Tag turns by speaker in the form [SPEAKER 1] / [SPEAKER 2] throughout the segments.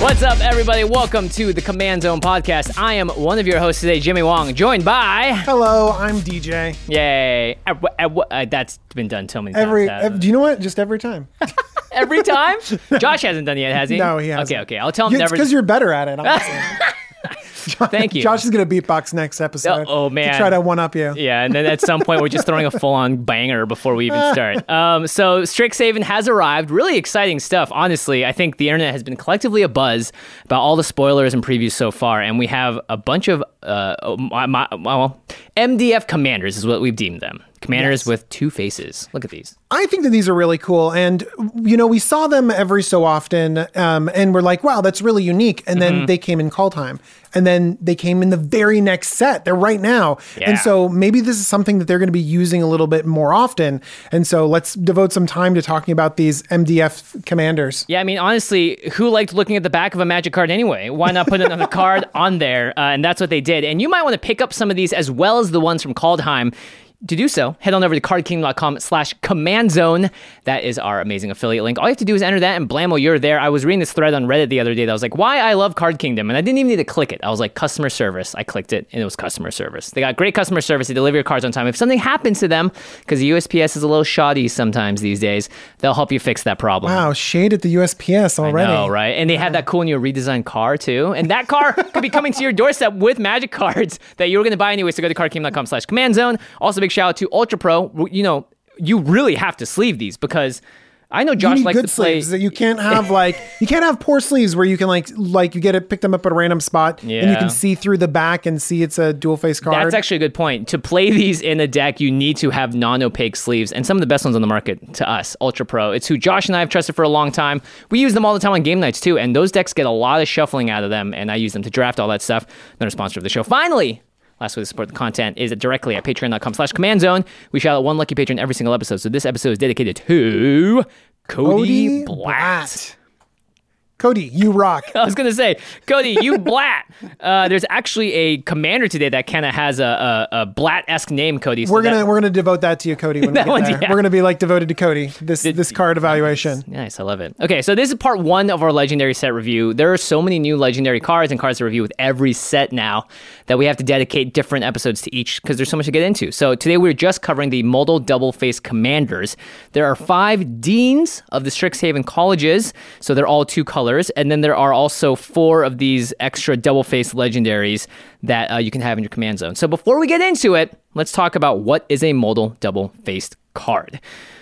[SPEAKER 1] What's up, everybody? Welcome to the Command Zone podcast. I am one of your hosts today, Jimmy Wong, joined by.
[SPEAKER 2] Hello, I'm DJ.
[SPEAKER 1] Yay! Uh, uh, uh, that's been done so many times.
[SPEAKER 2] Every, ev- do you know what? Just every time.
[SPEAKER 1] Every time? Josh hasn't done it yet, has he?
[SPEAKER 2] No, he hasn't.
[SPEAKER 1] Okay, okay. I'll tell him
[SPEAKER 2] It's
[SPEAKER 1] never.
[SPEAKER 2] because you're better at it.
[SPEAKER 1] Thank you.
[SPEAKER 2] Josh is gonna beatbox next episode.
[SPEAKER 1] Oh, oh, man.
[SPEAKER 2] to try to one up you.
[SPEAKER 1] Yeah, and then at some point we're just throwing a full-on banger before we even start. Um, so Strixhaven has arrived. Really exciting stuff. Honestly, I think the internet has been collectively a buzz about all the spoilers and previews so far, and we have a bunch of uh, my, my, well, MDF commanders is what we've deemed them. Commanders
[SPEAKER 2] Yes.
[SPEAKER 1] with two faces. Look at these.
[SPEAKER 2] I think that these are really cool, and you know, we saw them every so often, um, and we're like, "Wow, that's really unique." And
[SPEAKER 1] Mm-hmm.
[SPEAKER 2] then they came in call time, and then they came in the very next set. They're right now,
[SPEAKER 1] Yeah.
[SPEAKER 2] and so maybe this is something that they're going to be using a little bit more often. And so let's devote some time to talking about these MDF commanders.
[SPEAKER 1] Yeah, I mean, honestly, who liked looking at the back of a magic card anyway? Why not put another card on there? Uh, and that's what they did. And you might want to pick up some of these as well as the ones from Kaldheim. To do so, head on over to cardkingdom.com slash command zone. That is our amazing affiliate link. All you have to do is enter that and blammo, you're there. I was reading this thread on Reddit the other day that was like, why I love Card Kingdom. And I didn't even need to click it. I was like, customer service. I clicked it and it was customer service. They got great customer service. They deliver your cards on time. If something happens to them, because the USPS is a little shoddy sometimes these days, they'll help you fix that problem.
[SPEAKER 2] Wow, shade at the USPS already.
[SPEAKER 1] I know, right? And they had that cool new redesigned car too. And that car could be coming to your doorstep with magic cards that you were going to buy anyway. So go to cardkingdom.com slash command zone. Also, big shout out to Ultra Pro. You know, you really have to sleeve these because I know Josh likes
[SPEAKER 2] good
[SPEAKER 1] to play.
[SPEAKER 2] sleeves that you can't have like you can't have poor sleeves where you can like like you get it pick them up at a random spot and you can see through the back and see it's a dual face card.
[SPEAKER 1] That's actually a good point. To play these in a deck, you need to have non-opaque sleeves, and some of the best ones on the market to us, Ultra Pro. It's who Josh and I have trusted for a long time. We use them all the time on game nights too, and those decks get a lot of shuffling out of them, and I use them to draft all that stuff. They're a sponsor of the show. Finally. Last way to support the content is directly at patreon.com slash command zone. We shout out one lucky patron every single episode. So this episode is dedicated to Cody,
[SPEAKER 2] Cody
[SPEAKER 1] Blatt.
[SPEAKER 2] Cody, you rock.
[SPEAKER 1] I was gonna say, Cody, you Blatt. Uh, there's actually a commander today that kind of has a, a, a Blatt-esque name, Cody. so
[SPEAKER 2] we're gonna we're gonna devote that to you, Cody. When we
[SPEAKER 1] That
[SPEAKER 2] get there.
[SPEAKER 1] yeah.
[SPEAKER 2] We're gonna be like devoted to Cody. This this card evaluation.
[SPEAKER 1] Nice, I love it. Okay, so this is part one of our legendary set review. There are so many new legendary cards and cards to review with every set now that we have to dedicate different episodes to each because there's so much to get into. So today we're just covering the Modal Double Face Commanders. There are five deans of the Strixhaven colleges, so they're all two colors, and then there are also four of these extra double face legendaries that uh, you can have in your command zone. So before we get into it, let's talk about what is a Modal Double Faced card.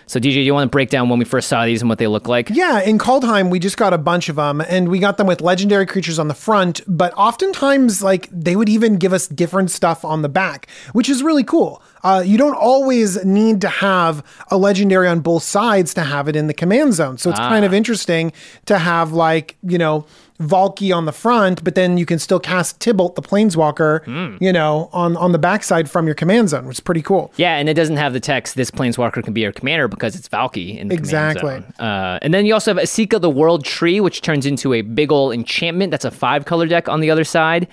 [SPEAKER 1] So DJ, do you want to break down when we first saw these and what they look like?
[SPEAKER 2] Yeah, in Kaldheim, we just got a bunch of them, and we got them with legendary creatures on the front, but oftentimes, like, they would even give us different stuff on the back, which is really cool. Uh, you don't always need to have a legendary on both sides to have it in the command zone. So it's kind of interesting to have, like, you know, Valki on the front, but then you can still cast Tibalt, the Planeswalker, you know, on, on the backside from your command zone, which is pretty cool.
[SPEAKER 1] Yeah, and it doesn't have the text "This planeswalker can be your commander" because it's Valki in the command
[SPEAKER 2] Exactly.
[SPEAKER 1] zone. Uh, and then you also have Esika the World Tree, which turns into a big ol' enchantment. That's a five color deck on the other side.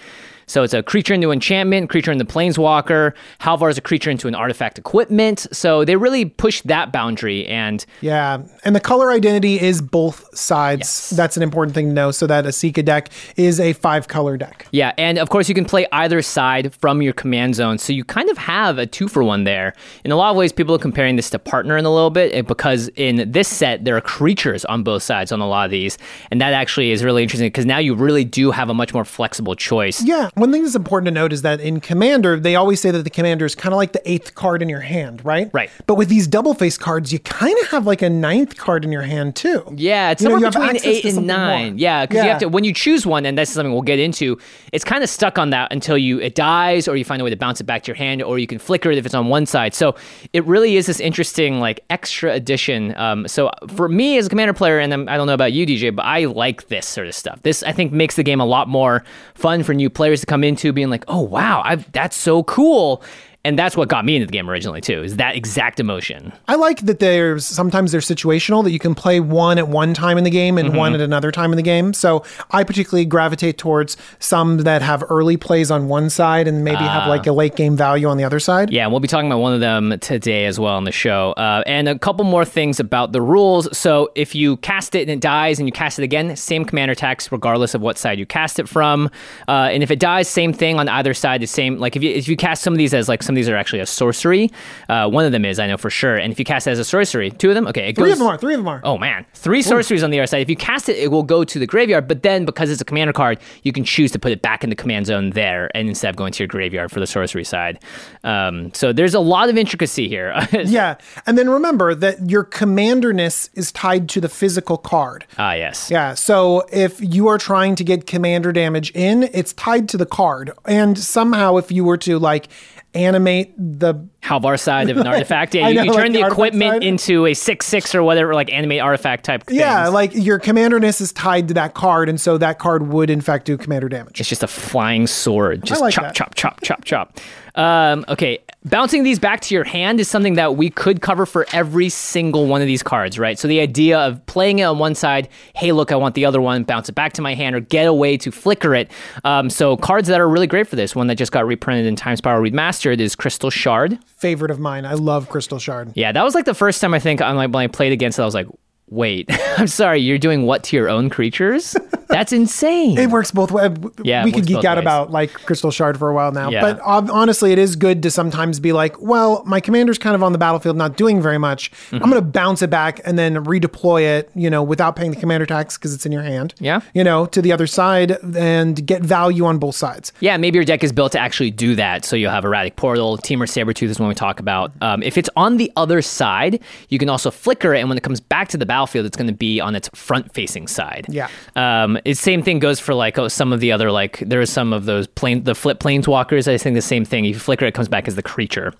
[SPEAKER 1] So it's a creature into enchantment, creature into planeswalker. Halvar is a creature into an artifact equipment. So they really push that boundary. And
[SPEAKER 2] Yeah, and the color identity is both sides.
[SPEAKER 1] Yes.
[SPEAKER 2] That's an important thing to know. So that Esika deck is a five color deck.
[SPEAKER 1] yeah, and of course you can play either side from your command zone. So you kind of have a two for one there. In a lot of ways, people are comparing this to partner in a little bit eh, because in this set there are creatures on both sides on a lot of these, and that actually is really interesting because now you really do have a much more flexible choice.
[SPEAKER 2] Yeah, one thing that's important to note is that in Commander, they always say that the Commander is kind of like the eighth card in your hand, right?
[SPEAKER 1] Right.
[SPEAKER 2] But with these double face cards, you kind of have like a ninth card in your hand too.
[SPEAKER 1] Yeah, it's
[SPEAKER 2] You know,
[SPEAKER 1] somewhere
[SPEAKER 2] you have
[SPEAKER 1] between eight and nine.
[SPEAKER 2] more.
[SPEAKER 1] Yeah, because you have to when you choose one, and that's something we'll get into. It's kind of stuck on that until you it dies, or you find a way to bounce it back to your hand, or you can flicker it if it's on one side. So it really is this interesting like extra addition. Um, so for me as a commander player, and I'm, I don't know about you, DJ, but I like this sort of stuff. This I think makes the game a lot more fun for new players to come into, being like, oh wow, I've, that's so cool. And that's what got me into the game originally too, is that exact emotion.
[SPEAKER 2] I like that there's sometimes they're situational that you can play one at one time in the game and
[SPEAKER 1] Mm-hmm.
[SPEAKER 2] one at another time in the game. So I particularly gravitate towards some that have early plays on one side and maybe have like a late game value on the other side.
[SPEAKER 1] Ah. Yeah, and we'll be talking about one of them today as well on the show. Uh, and a couple more things about the rules. So if you cast it and it dies and you cast it again, same commander attacks regardless of what side you cast it from. Uh, and if it dies, same thing on either side. The same. Like if you if you cast some of these as like some of these are actually a sorcery. Uh, one of them is I know for sure. And if you cast it as a sorcery, two of them. Okay, it
[SPEAKER 2] Three
[SPEAKER 1] goes.
[SPEAKER 2] of them are. Three of them are.
[SPEAKER 1] Oh man, three sorceries on the other side. If you cast it, it will go to the graveyard. But then, because it's a commander card, you can choose to put it back in the command zone there, and instead of going to your graveyard for the sorcery side. Um, so there's a lot of intricacy here.
[SPEAKER 2] Yeah. And then remember that your commanderness is tied to the physical card.
[SPEAKER 1] ah, yes.
[SPEAKER 2] Yeah. So if you are trying to get commander damage in, it's tied to the card. And somehow, if you were to like animate the
[SPEAKER 1] Halvar side of an artifact. Yeah, you,
[SPEAKER 2] know,
[SPEAKER 1] you
[SPEAKER 2] like
[SPEAKER 1] turn
[SPEAKER 2] the
[SPEAKER 1] the, equipment
[SPEAKER 2] side.
[SPEAKER 1] into a six six or whatever, like animate artifact type.
[SPEAKER 2] yeah,
[SPEAKER 1] things.
[SPEAKER 2] like your commanderness is tied to that card, and so that card would in fact do commander damage.
[SPEAKER 1] It's just a flying sword. Just
[SPEAKER 2] like
[SPEAKER 1] chop,
[SPEAKER 2] that.
[SPEAKER 1] chop, chop, chop, chop. Um, okay, bouncing these back to your hand is something that we could cover for every single one of these cards, right? So the idea of playing it on one side, hey, look, I want the other one, bounce it back to my hand, or get a way to flicker it. Um, so cards that are really great for this, one that just got reprinted in Time Spiral Remastered is Crystal Shard.
[SPEAKER 2] Favorite of mine. I love Crystal Shard.
[SPEAKER 1] Yeah, that was like the first time I think on like when I played against it, I was like, wait, I'm sorry, you're doing what to your own creatures? That's insane.
[SPEAKER 2] It works both ways.
[SPEAKER 1] Yeah,
[SPEAKER 2] we could geek out
[SPEAKER 1] ways.
[SPEAKER 2] about like Crystal Shard for a while now,
[SPEAKER 1] Yeah.
[SPEAKER 2] but ob- honestly, it is good to sometimes be like, well, my commander's kind of on the battlefield, not doing very much.
[SPEAKER 1] Mm-hmm.
[SPEAKER 2] I'm going to bounce it back and then redeploy it, you know, without paying the commander tax because it's in your hand.
[SPEAKER 1] Yeah.
[SPEAKER 2] you know, to the other side and get value on both sides.
[SPEAKER 1] Yeah, maybe your deck is built to actually do that. So you'll have Erratic Portal, Temur Sabertooth is one we talk about. Um, if it's on the other side, you can also flicker it, and when it comes back to the battlefield, it's going to be on its front facing side.
[SPEAKER 2] Yeah.
[SPEAKER 1] Um, it's same thing goes for like oh, some of the other like there are some of those plane the flip planeswalkers. I think the same thing. If you flicker, it comes back as the creature.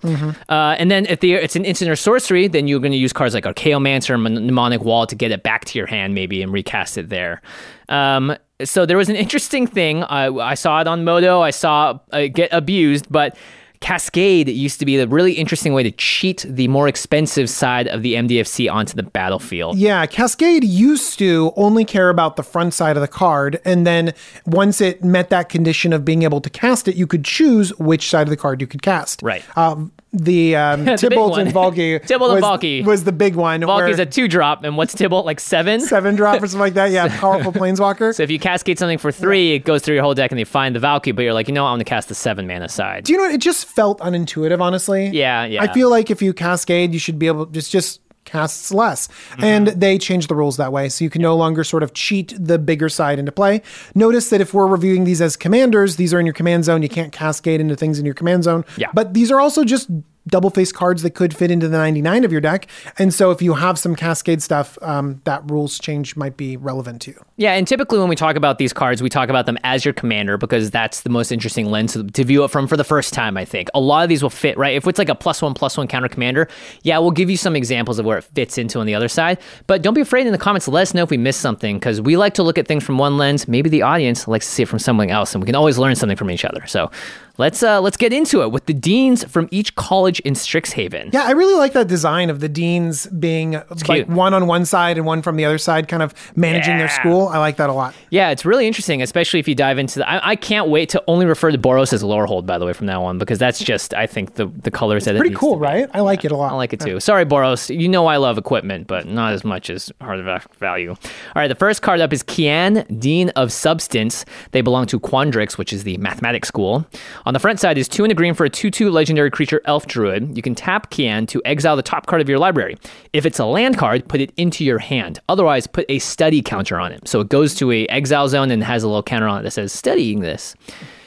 [SPEAKER 1] Uh, and then if the it's an instant or sorcery, then you're going to use cards like Archaeomancer or Mnemonic Wall to get it back to your hand maybe and recast it there. Um, so there was an interesting thing. I, I saw it on Modo. I saw it get abused, but. Cascade used to be the really interesting way to cheat the more expensive side of the MDFC onto the battlefield.
[SPEAKER 2] Yeah, Cascade used to only care about the front side of the card, and then once it met that condition of being able to cast it, you could choose which side of the card you could cast.
[SPEAKER 1] Right.
[SPEAKER 2] Um, the um,
[SPEAKER 1] big Tibalt
[SPEAKER 2] and Valki.
[SPEAKER 1] Tibalt and
[SPEAKER 2] was,
[SPEAKER 1] Valki.
[SPEAKER 2] was the big one.
[SPEAKER 1] Valki's
[SPEAKER 2] where
[SPEAKER 1] a two drop, and what's Tibalt like seven?
[SPEAKER 2] seven drop or something like that. Yeah, powerful planeswalker.
[SPEAKER 1] So if you cascade something for three, it goes through your whole deck, and you find the Valki. But you're like, you know, what? I'm gonna cast the seven mana side.
[SPEAKER 2] Do you know what? It just felt unintuitive, honestly.
[SPEAKER 1] Yeah, yeah.
[SPEAKER 2] I feel like if you cascade, you should be able to just just casts less.
[SPEAKER 1] Mm-hmm.
[SPEAKER 2] And they changed the rules that way. So you can no longer sort of cheat the bigger side into play. Notice that if we're reviewing these as commanders, these are in your command zone. You can't cascade into things in your command zone.
[SPEAKER 1] Yeah.
[SPEAKER 2] But these are also just double face cards that could fit into the 99 of your deck. And so if you have some cascade stuff, um, that rules change might be relevant to you.
[SPEAKER 1] Yeah, and typically when we talk about these cards, we talk about them as your commander because that's the most interesting lens to, view it from for the first time, I think. A lot of these will fit, right? If it's like a plus one, plus one counter commander, yeah, we'll give you some examples of where it fits into on the other side. But don't be afraid in the comments, let us know if we missed something because we like to look at things from one lens. Maybe the audience likes to see it from something else, and we can always learn something from each other. So Let's uh let's get into it with the deans from each college in Strixhaven.
[SPEAKER 2] Yeah, I really like that design of the deans being like
[SPEAKER 1] cute.
[SPEAKER 2] one on one side and one from the other side, kind of managing their school. I like that a lot.
[SPEAKER 1] Yeah, it's really interesting, especially if you dive into the. I, I can't wait to only refer to Boros as Lorehold, by the way, from now on, because that's just I think the the colors that it
[SPEAKER 2] Pretty cool, right? I like it a lot.
[SPEAKER 1] I like it too. Sorry, Boros. You know I love equipment, but not as much as artifact value. All right, the first card up is Kianne, Dean of Substance. They belong to Quandrix, which is the mathematics school. On the front side is two in a green for a 2 2 legendary creature Elf Druid. You can tap Kianne to exile the top card of your library. If it's a land card, put it into your hand. Otherwise, put a study counter on it. So it goes to a exile zone and has a little counter on it that says studying this.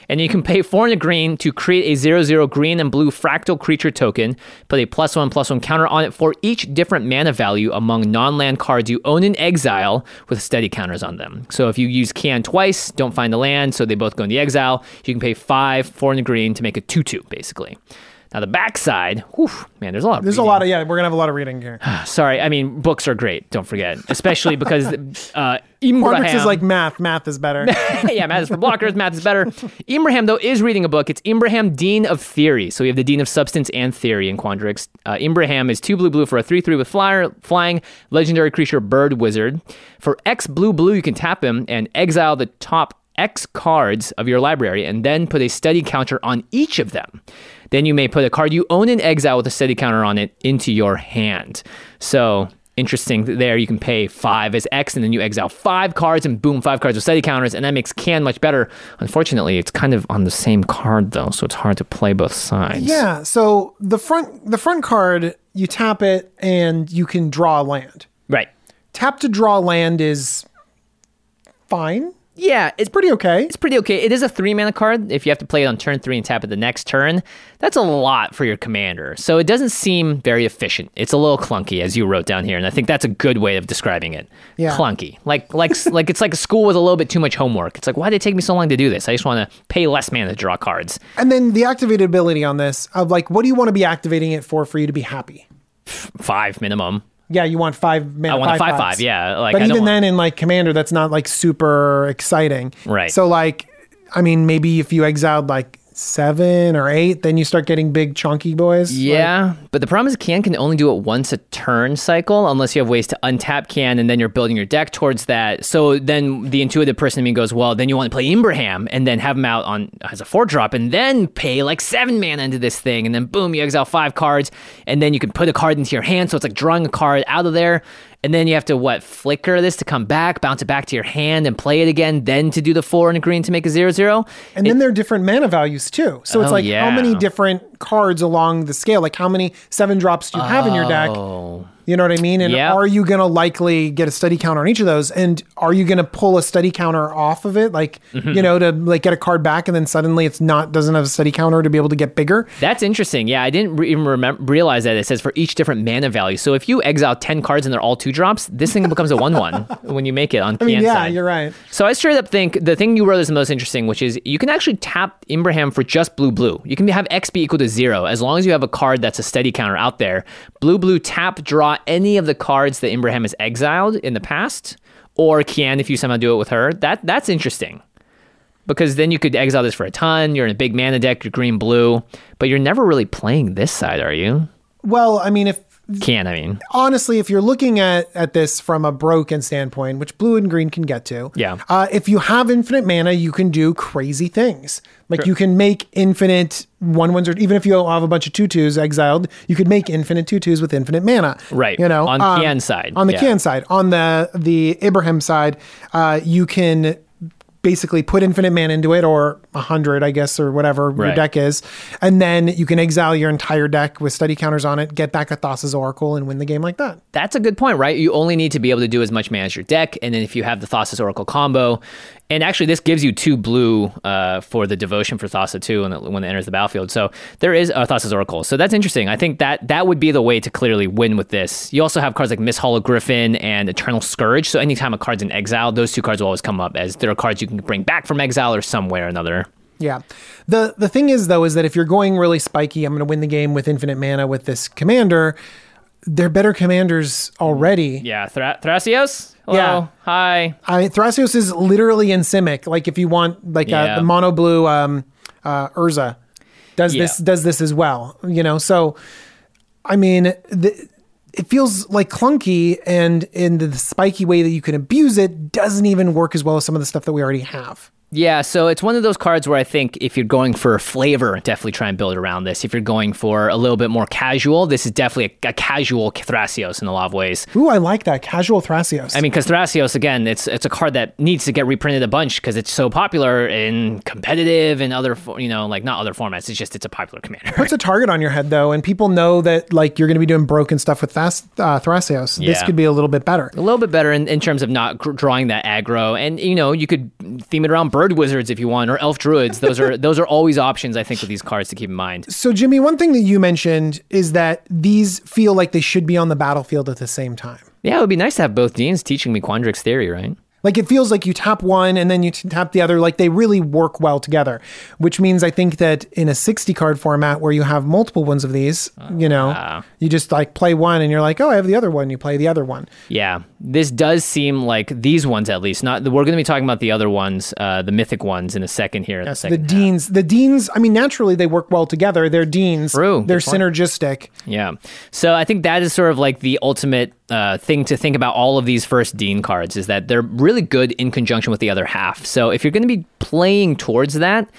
[SPEAKER 1] And you can pay four and a green to create a zero zero green and blue fractal creature token. Put a plus one plus one counter on it for each different mana value among non land cards you own in exile with study counters on them. So if you use Kianne twice, don't find the land, so they both go in the exile, you can pay five, four and a green to make a 2 2, basically. Now the backside, whew, man, there's a lot. Of
[SPEAKER 2] There's a lot of yeah. We're gonna have a lot of reading here.
[SPEAKER 1] Sorry, I mean books are great. Don't forget, especially because uh,
[SPEAKER 2] Quandrix is like math. Math is better.
[SPEAKER 1] yeah, math is for blockers. Math is better. Imbraham, though, is reading a book. It's Imbraham, Dean of Theory. So we have the Dean of Substance and Theory in Quandrix. Uh, is two blue blue for a 3 3 with flyer, flying legendary creature Bird Wizard. For X blue blue, you can tap him and exile the top X cards of your library and then put a study counter on each of them. Then you may put a card you own in exile with a study counter on it into your hand. So interesting there. You can pay five as X, and then you exile five cards, and boom, five cards with study counters, and that makes Kianne much better. Unfortunately, it's kind of on the same card though, so it's hard to play both sides.
[SPEAKER 2] yeah. So the front the front card, you tap it and you can draw land.
[SPEAKER 1] right.
[SPEAKER 2] Tap to draw land is fine.
[SPEAKER 1] Yeah, it's
[SPEAKER 2] Pretty okay.
[SPEAKER 1] it's pretty okay. It is a three mana card. If you have to play it on turn three and tap it the next turn, that's a lot for your commander. So it doesn't seem very efficient. It's a little clunky, as you wrote down here, and I think that's a good way of describing it.
[SPEAKER 2] Yeah.
[SPEAKER 1] Clunky, like like like it's like a school with a little bit too much homework. It's like why did it take me so long to do this? I just want to pay less mana to draw cards.
[SPEAKER 2] And then the activated ability on this of like, what do you want to be activating it for for you to be happy?
[SPEAKER 1] Five minimum.
[SPEAKER 2] Yeah, you want five mana.
[SPEAKER 1] I want
[SPEAKER 2] five
[SPEAKER 1] five five. Yeah, like
[SPEAKER 2] but
[SPEAKER 1] I
[SPEAKER 2] even
[SPEAKER 1] want-
[SPEAKER 2] then, in like Commander, that's not like super exciting.
[SPEAKER 1] Right.
[SPEAKER 2] So like, I mean, maybe if you exiled like seven or eight, then you start getting big chunky boys. Like,
[SPEAKER 1] Yeah, but the problem is Kianne can only do it once a turn cycle unless you have ways to untap Kianne and then you're building your deck towards that. So then the intuitive person in me goes, well, then you want to play Imbraham and then have him out on as a four drop and then pay like seven mana into this thing and then boom, you exile five cards and then you can put a card into your hand. So it's like drawing a card out of there. And then you have to what flicker this to come back, bounce it back to your hand, and play it again. Then to do the four and a green to make a zero zero.
[SPEAKER 2] And then there are different mana values too. So it's
[SPEAKER 1] Oh,
[SPEAKER 2] like how many different cards along the scale? Like how many seven drops do you have in your deck?
[SPEAKER 1] Oh,
[SPEAKER 2] You know what I mean? And
[SPEAKER 1] Yeah.
[SPEAKER 2] are you going to likely get a study counter on each of those? And are you going to pull a study counter off of it? Like,
[SPEAKER 1] Mm-hmm.
[SPEAKER 2] you know, to like get a card back and then suddenly it's not, doesn't have a study counter to be able to get bigger?
[SPEAKER 1] That's interesting. Yeah, I didn't re- even remem- realize that it says for each different mana value. So if you exile 10 cards and they're all two drops, this thing becomes a 1 1 when you make it on
[SPEAKER 2] I mean, yeah,
[SPEAKER 1] side.
[SPEAKER 2] you're right.
[SPEAKER 1] So I straight up think the thing you wrote is the most interesting, which is you can actually tap Imbraham for just blue blue. You can have X be equal to zero as long as you have a card that's a study counter out there. Blue blue tap draw any of the cards that Imbraham has exiled in the past, or Kianne if you somehow do it with her. That that's interesting. Because then you could exile this for a ton. You're in a big mana deck, you're green blue, but you're never really playing this side, are you?
[SPEAKER 2] Well, I mean, if
[SPEAKER 1] Can I mean?
[SPEAKER 2] honestly, if you're looking at at this from a broken standpoint, which blue and green can get to,
[SPEAKER 1] Yeah.
[SPEAKER 2] uh, if you have infinite mana, you can do crazy things. Like you can make infinite one ones, or even if you have a bunch of tutus exiled, you could make infinite tutus with infinite mana.
[SPEAKER 1] Right.
[SPEAKER 2] You know,
[SPEAKER 1] On
[SPEAKER 2] um,
[SPEAKER 1] Kianne's side,
[SPEAKER 2] On the
[SPEAKER 1] yeah.
[SPEAKER 2] Kianne side, on the the Imbraham side, uh, you can basically put infinite mana into it or a hundred, I guess, or whatever your deck is, and then you can exile your entire deck with study counters on it, get back a Thassa's Oracle, and win the game like that.
[SPEAKER 1] That's a good point, right? You only need to be able to do as much mana as your deck, and then if you have the Thassa's Oracle combo, and actually this gives you two blue uh, for the devotion for Thassa too when it, when it enters the battlefield. So there is a Thassa's Oracle. So that's interesting. I think that that would be the way to clearly win with this. You also have cards like Misthollow Griffin and Eternal Scourge. So anytime a card's in exile, those two cards will always come up as there are cards you can bring back from exile or somewhere or another.
[SPEAKER 2] Yeah. The the thing is though is that if you're going really spiky, I'm going to win the game with infinite mana with this commander. They're better commanders already.
[SPEAKER 1] Yeah, Thra- Thrasios. Hello.
[SPEAKER 2] Yeah.
[SPEAKER 1] Hi.
[SPEAKER 2] I mean, Thrasios is literally in Simic. Like if you want like
[SPEAKER 1] Yeah.
[SPEAKER 2] a, the mono blue um, uh, Urza does
[SPEAKER 1] Yeah.
[SPEAKER 2] this does this as well. You know, so I mean, the, it feels like clunky, and in the spiky way that you can abuse it, doesn't even work as well as some of the stuff that we already have.
[SPEAKER 1] Yeah, so it's one of those cards where I think if you're going for flavor, definitely try and build around this. If you're going for a little bit more casual, this is definitely a, a casual Thrasios in a lot of ways.
[SPEAKER 2] Ooh, I like that casual Thrasios.
[SPEAKER 1] I mean, because Thrasios, again, it's it's a card that needs to get reprinted a bunch because it's so popular in competitive and other, you know, like not other formats. It's just it's a popular commander.
[SPEAKER 2] puts a target on your head though, and people know that like you're going to be doing broken stuff with Thas- uh, Thrasios. This
[SPEAKER 1] Yeah.
[SPEAKER 2] could be a little bit better.
[SPEAKER 1] a little bit better in, in terms of not gr- drawing that aggro, and you know, you could theme it around bird wizards if you want, or elf druids. Those are those are always options I think with these cards to keep in mind.
[SPEAKER 2] So, Jimmy, one thing that you mentioned is that these feel like they should be on the battlefield at the same time.
[SPEAKER 1] Yeah, it would be nice to have both deans teaching me Quandrix theory, right?
[SPEAKER 2] Like it feels like you tap one and then you tap the other. Like they really work well together, which means I think that in a 60 card format where you have multiple ones of these, you know, you just like play one and you're like, oh, I have the other one. You play the other one.
[SPEAKER 1] Yeah, this does seem like these ones at least. Not we're going to be talking about the other ones, uh, the mythic ones, in a second here.
[SPEAKER 2] Yes, the
[SPEAKER 1] second half.
[SPEAKER 2] deans, the deans. I mean, naturally they work well together. They're deans.
[SPEAKER 1] True,
[SPEAKER 2] They're synergistic.
[SPEAKER 1] Yeah. So I think that is sort of like the ultimate uh, thing to think about all of these first Dean cards is that they're really good in conjunction with the other half. So if you're going to be playing towards that,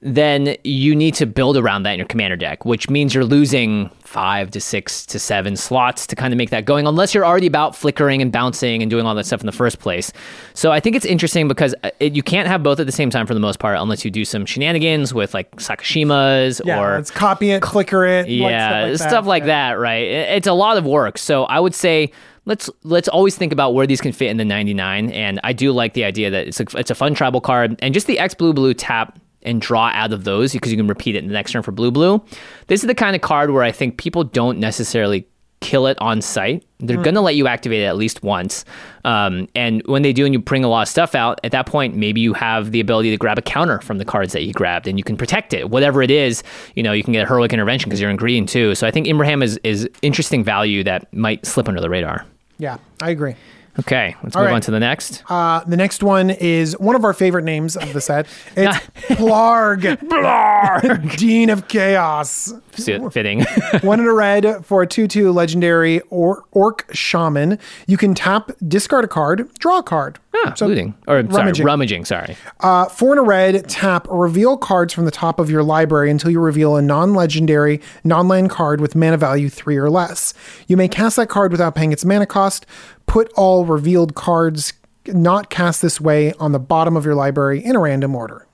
[SPEAKER 1] then you need to build around that in your commander deck, which means you're losing five to six to seven slots to kind of make that going, unless you're already about flickering and bouncing and doing all that stuff in the first place. So I think it's interesting because uh, it, you can't have both at the same time for the most part, unless you do some shenanigans with like Sakashimas
[SPEAKER 2] Yeah,
[SPEAKER 1] or
[SPEAKER 2] let's copy it, flicker it. like,
[SPEAKER 1] yeah, stuff like,
[SPEAKER 2] that.
[SPEAKER 1] that. right? It's a lot of work. So I would say let's let's always think about where these can fit in the 99. And I do like the idea that it's a, it's a fun tribal card, and just the X blue blue tap and draw out of those because you can repeat it in the next turn for blue blue. This is the kind of card where I think people don't necessarily kill it on site. They're gonna let you activate it at least once, um, and when they do, and you bring a lot of stuff out, at that point, maybe you have the ability to grab a counter from the cards that you grabbed, and you can protect it. Whatever it is, you know, you can get a heroic intervention because you're in green too. So I think Imbraham is is interesting value that might slip under the radar.
[SPEAKER 2] Yeah, I agree.
[SPEAKER 1] Okay, let's
[SPEAKER 2] All
[SPEAKER 1] move
[SPEAKER 2] right.
[SPEAKER 1] on to the next.
[SPEAKER 2] Uh, the next one is one of our favorite names of the set. It's Blarg. Blarg. Dean of Chaos.
[SPEAKER 1] Fitting.
[SPEAKER 2] One in a red for a 2 2 legendary or- Orc Shaman. You can tap, discard a card, draw a card.
[SPEAKER 1] ah, looting or sorry,
[SPEAKER 2] rummaging.
[SPEAKER 1] rummaging. Sorry.
[SPEAKER 2] Uh, four in a red, tap, reveal cards from the top of your library until you reveal a non legendary, non land card with mana value three or less. You may cast that card without paying its mana cost. Put all revealed cards not cast this way on the bottom of your library in a random order.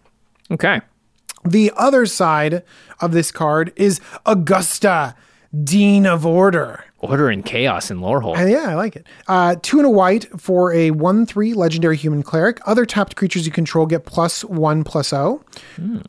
[SPEAKER 1] Okay.
[SPEAKER 2] The other side of this card is Augusta, Dean of Order.
[SPEAKER 1] Order and chaos in Lorehold.
[SPEAKER 2] Uh, yeah, I like it. Uh, two and a white for a 1 3 legendary human cleric. Other tapped creatures you control get plus 1 plus O.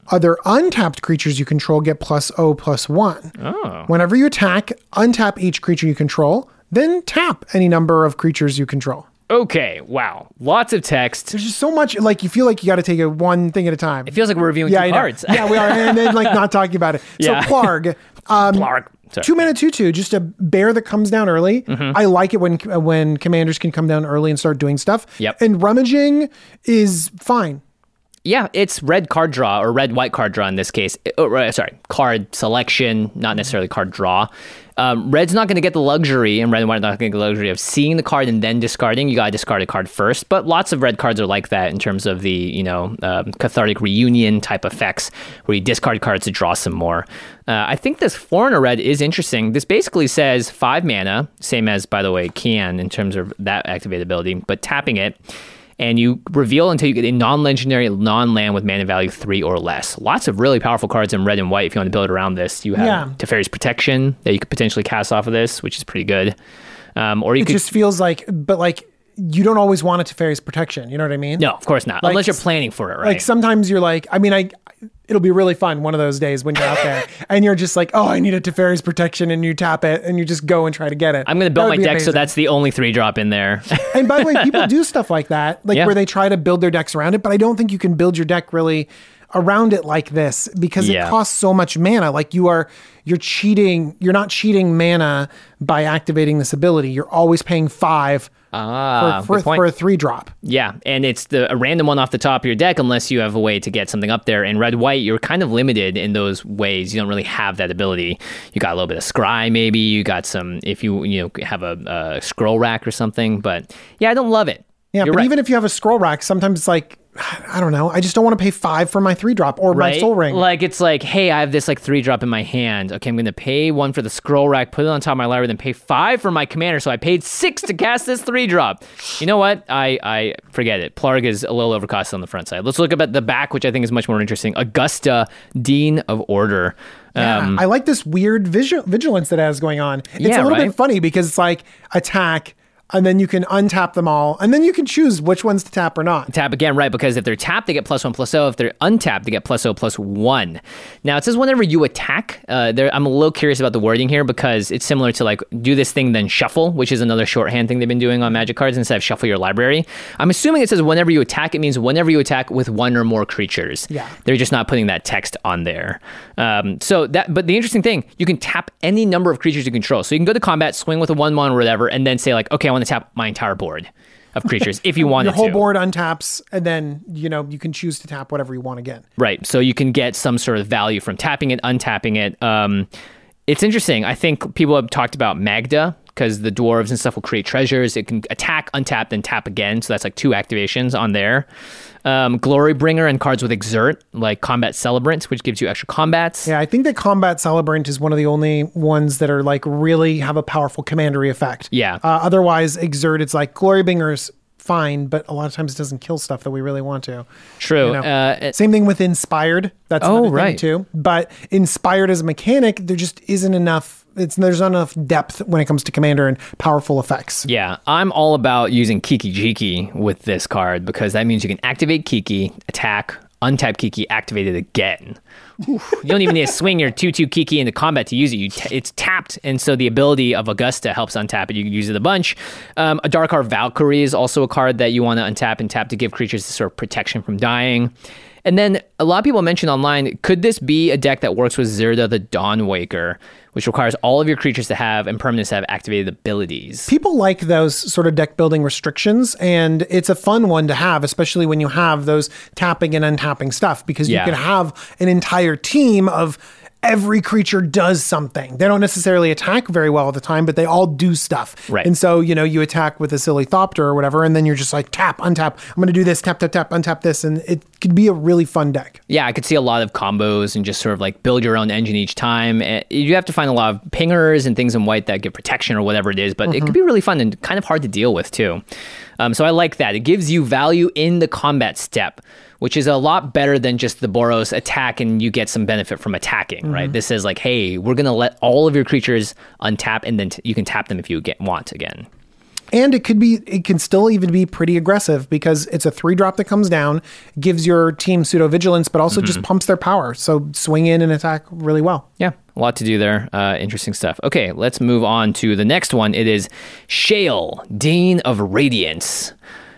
[SPEAKER 2] Other untapped creatures you control get plus O plus 1. Whenever you attack, untap each creature you control, then tap any number of creatures you control.
[SPEAKER 1] Okay. Wow. Lots of text.
[SPEAKER 2] There's just so much, like, you feel like you got to take it one thing at a time.
[SPEAKER 1] It feels like we're reviewing
[SPEAKER 2] yeah,
[SPEAKER 1] two cards.
[SPEAKER 2] yeah, we are. And then, like, not talking about it.
[SPEAKER 1] Yeah.
[SPEAKER 2] So, Plargg. Um,
[SPEAKER 1] Blarg. Sorry.
[SPEAKER 2] Two mana two two, just a bear that comes down early.
[SPEAKER 1] Mm-hmm.
[SPEAKER 2] I like it when when commanders can come down early and start doing stuff.
[SPEAKER 1] Yep.
[SPEAKER 2] And rummaging is fine.
[SPEAKER 1] Yeah, it's red card draw or red white card draw in this case. Oh, sorry, card selection, not necessarily card draw. Um, red's not going to get the luxury, and red and white are not going to get the luxury of seeing the card and then discarding. You got to discard a card first. But lots of red cards are like that in terms of the you know um, cathartic reunion type effects, where you discard cards to draw some more. Uh, I think this foreigner red is interesting. This basically says five mana, same as by the way Kianne in terms of that activate ability, but tapping it and you reveal until you get a non-legendary non-land with mana value three or less. Lots of really powerful cards in red and white. If you want to build around this, you have
[SPEAKER 2] Yeah.
[SPEAKER 1] Teferi's Protection that you could potentially cast off of this, which is pretty good. Um, or you
[SPEAKER 2] It
[SPEAKER 1] could
[SPEAKER 2] just feels like, but like you don't always want it Teferi's protection. You know what I mean?
[SPEAKER 1] no, of course not,
[SPEAKER 2] Like,
[SPEAKER 1] unless you're planning for it, right?
[SPEAKER 2] Like sometimes you're like, I mean, I. It'll be really fun one of those days when you're out there and you're just like, oh, I need a Teferi's protection, and you tap it and you just go and try to get it.
[SPEAKER 1] I'm going to build my deck so that's the only three drop in there.
[SPEAKER 2] And by the way, people do stuff like that, like
[SPEAKER 1] Yeah.
[SPEAKER 2] where they try to build their decks around it, but I don't think you can build your deck really around it like this because
[SPEAKER 1] Yeah.
[SPEAKER 2] it costs so much mana. Like you are you're cheating, you're not cheating mana by activating this ability. You're always paying 5
[SPEAKER 1] Ah,
[SPEAKER 2] for, for, for a 3 drop.
[SPEAKER 1] Yeah, and it's the a random one off the top of your deck unless you have a way to get something up there. In red white, you're kind of limited in those ways. You don't really have that ability. You got a little bit of scry, maybe. You got some if you you know have a, a scroll rack or something. But yeah, I don't love it.
[SPEAKER 2] Yeah,
[SPEAKER 1] You're
[SPEAKER 2] but
[SPEAKER 1] right.
[SPEAKER 2] even if you have a scroll rack, sometimes it's like I don't know. I just don't want to pay 5 for my 3 drop or my
[SPEAKER 1] right?
[SPEAKER 2] Sol Ring.
[SPEAKER 1] Like it's like, hey, I have this like three drop in my hand. Okay, I'm gonna pay one for the scroll rack, put it on top of my library, then pay five for my commander. So I paid six to cast this three drop. You know what? I I forget it. Plargg is a little overcosted on the front side. Let's look up at the back, which I think is much more interesting. Augusta, Dean of Order.
[SPEAKER 2] Yeah,
[SPEAKER 1] Um,
[SPEAKER 2] I like this weird vigil- vigilance that it has going on. It's
[SPEAKER 1] Yeah,
[SPEAKER 2] a little
[SPEAKER 1] right?
[SPEAKER 2] bit funny because it's like attack, and then you can untap them all, and then you can choose which ones to tap or not.
[SPEAKER 1] Tap again, right? Because if they're tapped, they get plus one plus zero. If they're untapped, they get plus zero plus one. Now it says whenever you attack, uh, there, I'm a little curious about the wording here because it's similar to like do this thing then shuffle, which is another shorthand thing they've been doing on Magic cards instead of shuffle your library. I'm assuming it says whenever you attack, it means whenever you attack with one or more creatures.
[SPEAKER 2] Yeah.
[SPEAKER 1] they're just not putting that text on there. Um, so that, but the interesting thing, you can tap any number of creatures you control. So you can go to combat, swing with a one one or whatever, and then say like, okay, I want to tap my entire board of creatures if you wanted
[SPEAKER 2] Your whole
[SPEAKER 1] to.
[SPEAKER 2] board untaps, and then you know you can choose to tap whatever you want again.
[SPEAKER 1] Right. So you can get some sort of value from tapping it, untapping it. Um, it's interesting. I think people have talked about Magda because the dwarves and stuff will create treasures. It can attack, untap, then tap again. So that's like two activations on there. Um, Glorybringer and cards with Exert, like Combat Celebrant, which gives you extra combats.
[SPEAKER 2] Yeah, I think that Combat Celebrant is one of the only ones that are like really have a powerful commandery effect.
[SPEAKER 1] Yeah.
[SPEAKER 2] Uh, otherwise, Exert, it's like Glorybringer's fine, but a lot of times it doesn't kill stuff that we really want to.
[SPEAKER 1] True.
[SPEAKER 2] You know?
[SPEAKER 1] Uh,
[SPEAKER 2] Same thing with Inspired. That's
[SPEAKER 1] Oh,
[SPEAKER 2] another thing
[SPEAKER 1] right.
[SPEAKER 2] too. But Inspired as a mechanic, there just isn't enough. It's there's not enough depth when it comes to Commander and powerful effects.
[SPEAKER 1] Yeah, I'm all about using Kiki Jiki with this card because that means you can activate Kiki, attack, untap Kiki, activate it again. You don't even need to swing your 2 2 Kiki into combat to use it. T- it's tapped, and so the ability of Augusta helps untap it. You can use it a bunch. Um, a Dark Art Valkyrie is also a card that you want to untap and tap to give creatures sort of protection from dying. And then a lot of people mentioned online, could this be a deck that works with Zirda the Dawnwaker, which requires all of your creatures to have and permanents to have activated abilities?
[SPEAKER 2] People like those sort of deck building restrictions, and it's a fun one to have, especially when you have those tapping and untapping stuff, because
[SPEAKER 1] Yeah.
[SPEAKER 2] you can have an entire team of every creature does something. They don't necessarily attack very well at the time, but they all do stuff.
[SPEAKER 1] Right.
[SPEAKER 2] And so, you know, you attack with a silly Thopter or whatever, and then you're just like tap, untap. I'm going to do this, tap, tap, tap, untap this. And it could be a really fun deck.
[SPEAKER 1] Yeah, I could see a lot of combos and just sort of like build your own engine each time. Eh, You have to find a lot of pingers and things in white that give protection or whatever it is, but it could be really fun and kind of hard to deal with too. Um, so I like that. It gives you value in the combat step, which is a lot better than just the Boros attack and you get some benefit from attacking, right? This is like, hey, we're going to let all of your creatures untap and then t- you can tap them if you get want again.
[SPEAKER 2] And it could be, it can still even be pretty aggressive because it's a three drop that comes down, gives your team pseudo vigilance, but also just pumps their power. So swing in and attack really well.
[SPEAKER 1] Yeah, a lot to do there. Uh, interesting stuff. Okay, let's move on to the next one. It is Shaile, Dean of Radiance.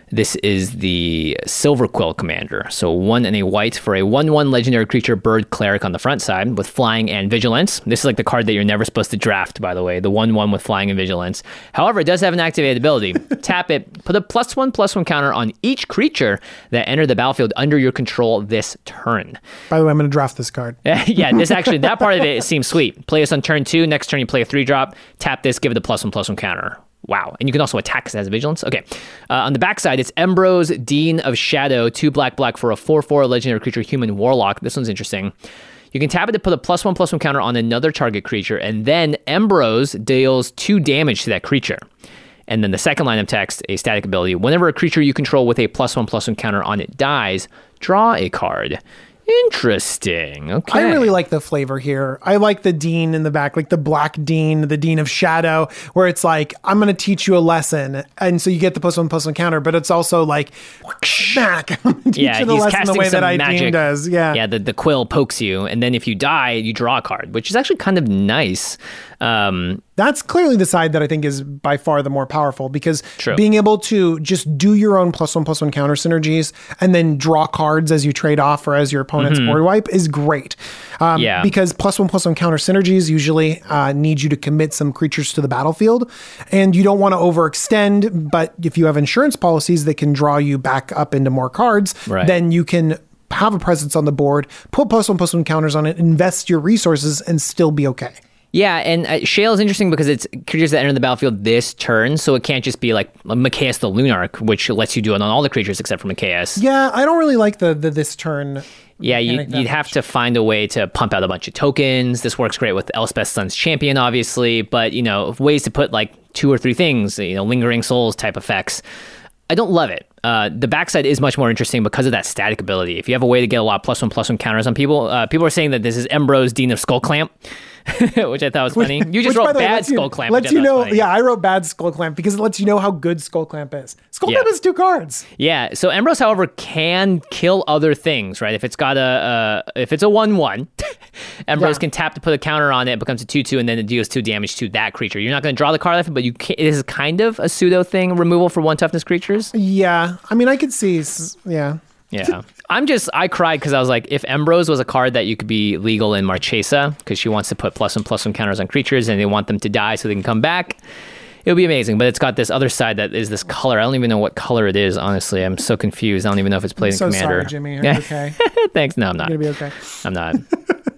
[SPEAKER 1] This is the Silver Quill Commander. So one and a white for a 1 1 legendary creature bird cleric on the front side with flying and vigilance. This is like the card that you're never supposed to draft, by the way, the 1 1 with flying and vigilance. However, it does have an activated ability. Tap it, put a plus 1 plus 1 counter on each creature that enter the battlefield under your control this turn.
[SPEAKER 2] By the way, I'm going to draft this card.
[SPEAKER 1] yeah, this actually that part of it seems sweet. Play this on turn two. Next turn you play a three drop. Tap this, give it a plus one plus one counter. Wow, and you can also attack because it has vigilance. Okay, uh, on the backside it's Embrose, Dean of Shadow, two black black for a four four legendary creature, human warlock. This one's interesting. You can tap it to put a plus one plus one counter on another target creature, and then Embrose deals two damage to that creature. And then the second line of text, a static ability. Whenever a creature you control with a plus one plus one counter on it dies, draw a card. Interesting. Okay.
[SPEAKER 2] I really like the flavor here. I like the dean in the back, like the black dean, the dean of shadow, where it's like, I'm going to teach you a lesson. And so you get the plus one plus one counter, but it's also like, smack. I'm gonna teach
[SPEAKER 1] yeah,
[SPEAKER 2] the
[SPEAKER 1] he's
[SPEAKER 2] lesson
[SPEAKER 1] casting
[SPEAKER 2] the way
[SPEAKER 1] some
[SPEAKER 2] that I
[SPEAKER 1] magic.
[SPEAKER 2] does. Yeah.
[SPEAKER 1] yeah. The the quill pokes you, and then if you die, you draw a card, which is actually kind of nice. Um,
[SPEAKER 2] That's clearly the side that I think is by far the more powerful because
[SPEAKER 1] True.
[SPEAKER 2] being able to just do your own plus one plus one counter synergies and then draw cards as you trade off or as your opponent opponent's board wipe is great. Um,
[SPEAKER 1] Mm-hmm. Yeah.
[SPEAKER 2] Because plus one plus one counter synergies usually uh, need you to commit some creatures to the battlefield, and you don't want to overextend. But if you have insurance policies that can draw you back up into more cards,
[SPEAKER 1] Right.
[SPEAKER 2] then you can have a presence on the board, put plus one plus one counters on it, invest your resources, and still be okay.
[SPEAKER 1] Yeah, and uh, Shaile is interesting because it's creatures that enter the battlefield this turn, so it can't just be like Mikaeus the Lunarch, which lets you do it on all the creatures except for Mikaeus.
[SPEAKER 2] Yeah, I don't really like the, the this turn.
[SPEAKER 1] Yeah, you, you'd have to find a way to pump out a bunch of tokens. This works great with Elspeth Sun's Champion, obviously, but you know ways to put like two or three things, you know, lingering souls type effects. I don't love it. Uh, the backside is much more interesting because of that static ability. If you have a way to get a lot of plus one plus one counters on people, uh, people are saying that this is Embrose Dean of Skullclamp, which I thought was funny. You just wrote
[SPEAKER 2] way,
[SPEAKER 1] bad
[SPEAKER 2] you-
[SPEAKER 1] Skullclamp.
[SPEAKER 2] Lets you know,
[SPEAKER 1] funny.
[SPEAKER 2] yeah, I wrote bad Skullclamp because it lets you know how good Skullclamp is. Skull
[SPEAKER 1] Yeah.
[SPEAKER 2] Clamp has two cards.
[SPEAKER 1] Yeah. So Embrose, however, can kill other things, right? If it's got a, uh, if it's a one-one, Embrose
[SPEAKER 2] Yeah.
[SPEAKER 1] can tap to put a counter on it. It becomes a two-two, and then it deals two damage to that creature. You're not going to draw the card it, but you can, This is kind of a pseudo thing, removal for one toughness creatures.
[SPEAKER 2] Yeah, I mean, I could see. Yeah,
[SPEAKER 1] Yeah. I'm just, I cried because I was like, if Embrose was a card that you could be legal in Marchesa, because she wants to put plus one plus one counters on creatures and they want them to die so they can come back, it would be amazing. But it's got this other side that is this color. I don't even know what color it is, honestly. I'm so confused. I don't even know if it's played in
[SPEAKER 2] so
[SPEAKER 1] Commander.
[SPEAKER 2] sorry, Jimmy. Are you okay?
[SPEAKER 1] Thanks. No, I'm not.
[SPEAKER 2] You're gonna be okay.
[SPEAKER 1] I'm not.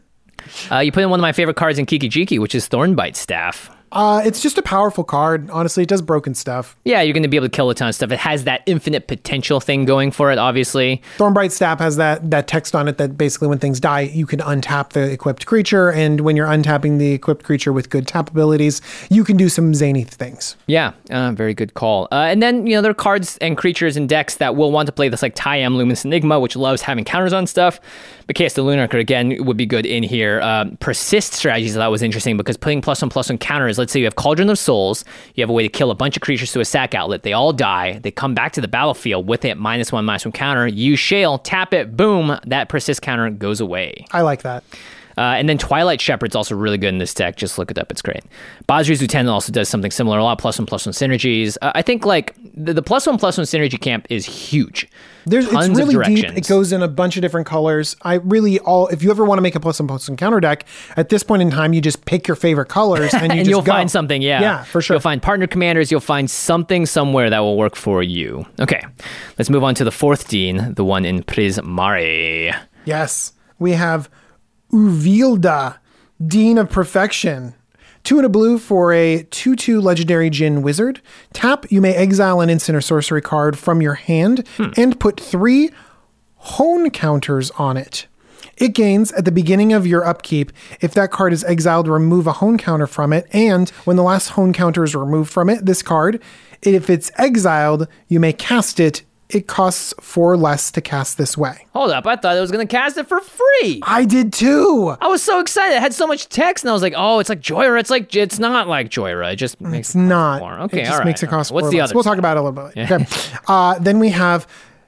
[SPEAKER 1] uh, you put in one of my favorite cards in Kiki Jiki, which is Thornbite Staff.
[SPEAKER 2] Uh, it's just a powerful card. Honestly, it does broken stuff.
[SPEAKER 1] Yeah, you're going to be able to kill a ton of stuff. It has that infinite potential thing going for it, obviously.
[SPEAKER 2] Thornbite Staff has that that text on it that basically when things die, you can untap the equipped creature, and when you're untapping the equipped creature with good tap abilities, you can do some zany things.
[SPEAKER 1] Yeah, uh, very good call. Uh, and then, you know, there are cards and creatures and decks that will want to play this, like Tayam Luminous Enigma, which loves having counters on stuff. But Chaos the Lunarch, again, would be good in here. Um, persist strategies, that was interesting because putting plus one plus one counters, let's say you have Cauldron of Souls, you have a way to kill a bunch of creatures through a sack outlet, they all die, they come back to the battlefield with it minus one, minus one counter, you Shaile, tap it, boom, that persist counter goes away.
[SPEAKER 2] I like that.
[SPEAKER 1] Uh, and then Twilight Shepherd's also really good in this deck. Just look it up; it's great. Basri's Lieutenant also does something similar. A lot of plus one plus one synergies. Uh, I think like the, the plus one plus one synergy camp is huge.
[SPEAKER 2] There's
[SPEAKER 1] Tons
[SPEAKER 2] it's
[SPEAKER 1] of
[SPEAKER 2] really deep.
[SPEAKER 1] directions.
[SPEAKER 2] It goes in a bunch of different colors. I really all if you ever want to make a plus one plus one counter deck, at this point in time, you just pick your favorite colors and you
[SPEAKER 1] and
[SPEAKER 2] just
[SPEAKER 1] you'll
[SPEAKER 2] go.
[SPEAKER 1] find something. Yeah,
[SPEAKER 2] Yeah, for sure.
[SPEAKER 1] You'll find partner commanders. You'll find something somewhere that will work for you. Okay, let's move on to the fourth dean, the one in Prismari.
[SPEAKER 2] Yes. We have Uvilda, Dean of Perfection. Two and a blue for a 2 2 legendary Djinn wizard. Tap, you may exile an instant or sorcery card from your hand hmm. and put three hone counters on it. It gains at the beginning of your upkeep. If that card is exiled, remove a hone counter from it. And when the last hone counter is removed from it, this card, if it's exiled, you may cast it. It costs four less to cast this way.
[SPEAKER 1] Hold up, I thought I was gonna cast it for free.
[SPEAKER 2] I did too.
[SPEAKER 1] I was so excited. It had so much text, and I was like, "Oh, it's like Jhoira. It's like it's not like Jhoira. It just makes
[SPEAKER 2] It's not.
[SPEAKER 1] more. Okay,
[SPEAKER 2] it just
[SPEAKER 1] all right,
[SPEAKER 2] makes it
[SPEAKER 1] right.
[SPEAKER 2] cost
[SPEAKER 1] What's the
[SPEAKER 2] less.
[SPEAKER 1] other
[SPEAKER 2] We'll talk about it a little bit. Okay. uh, then we have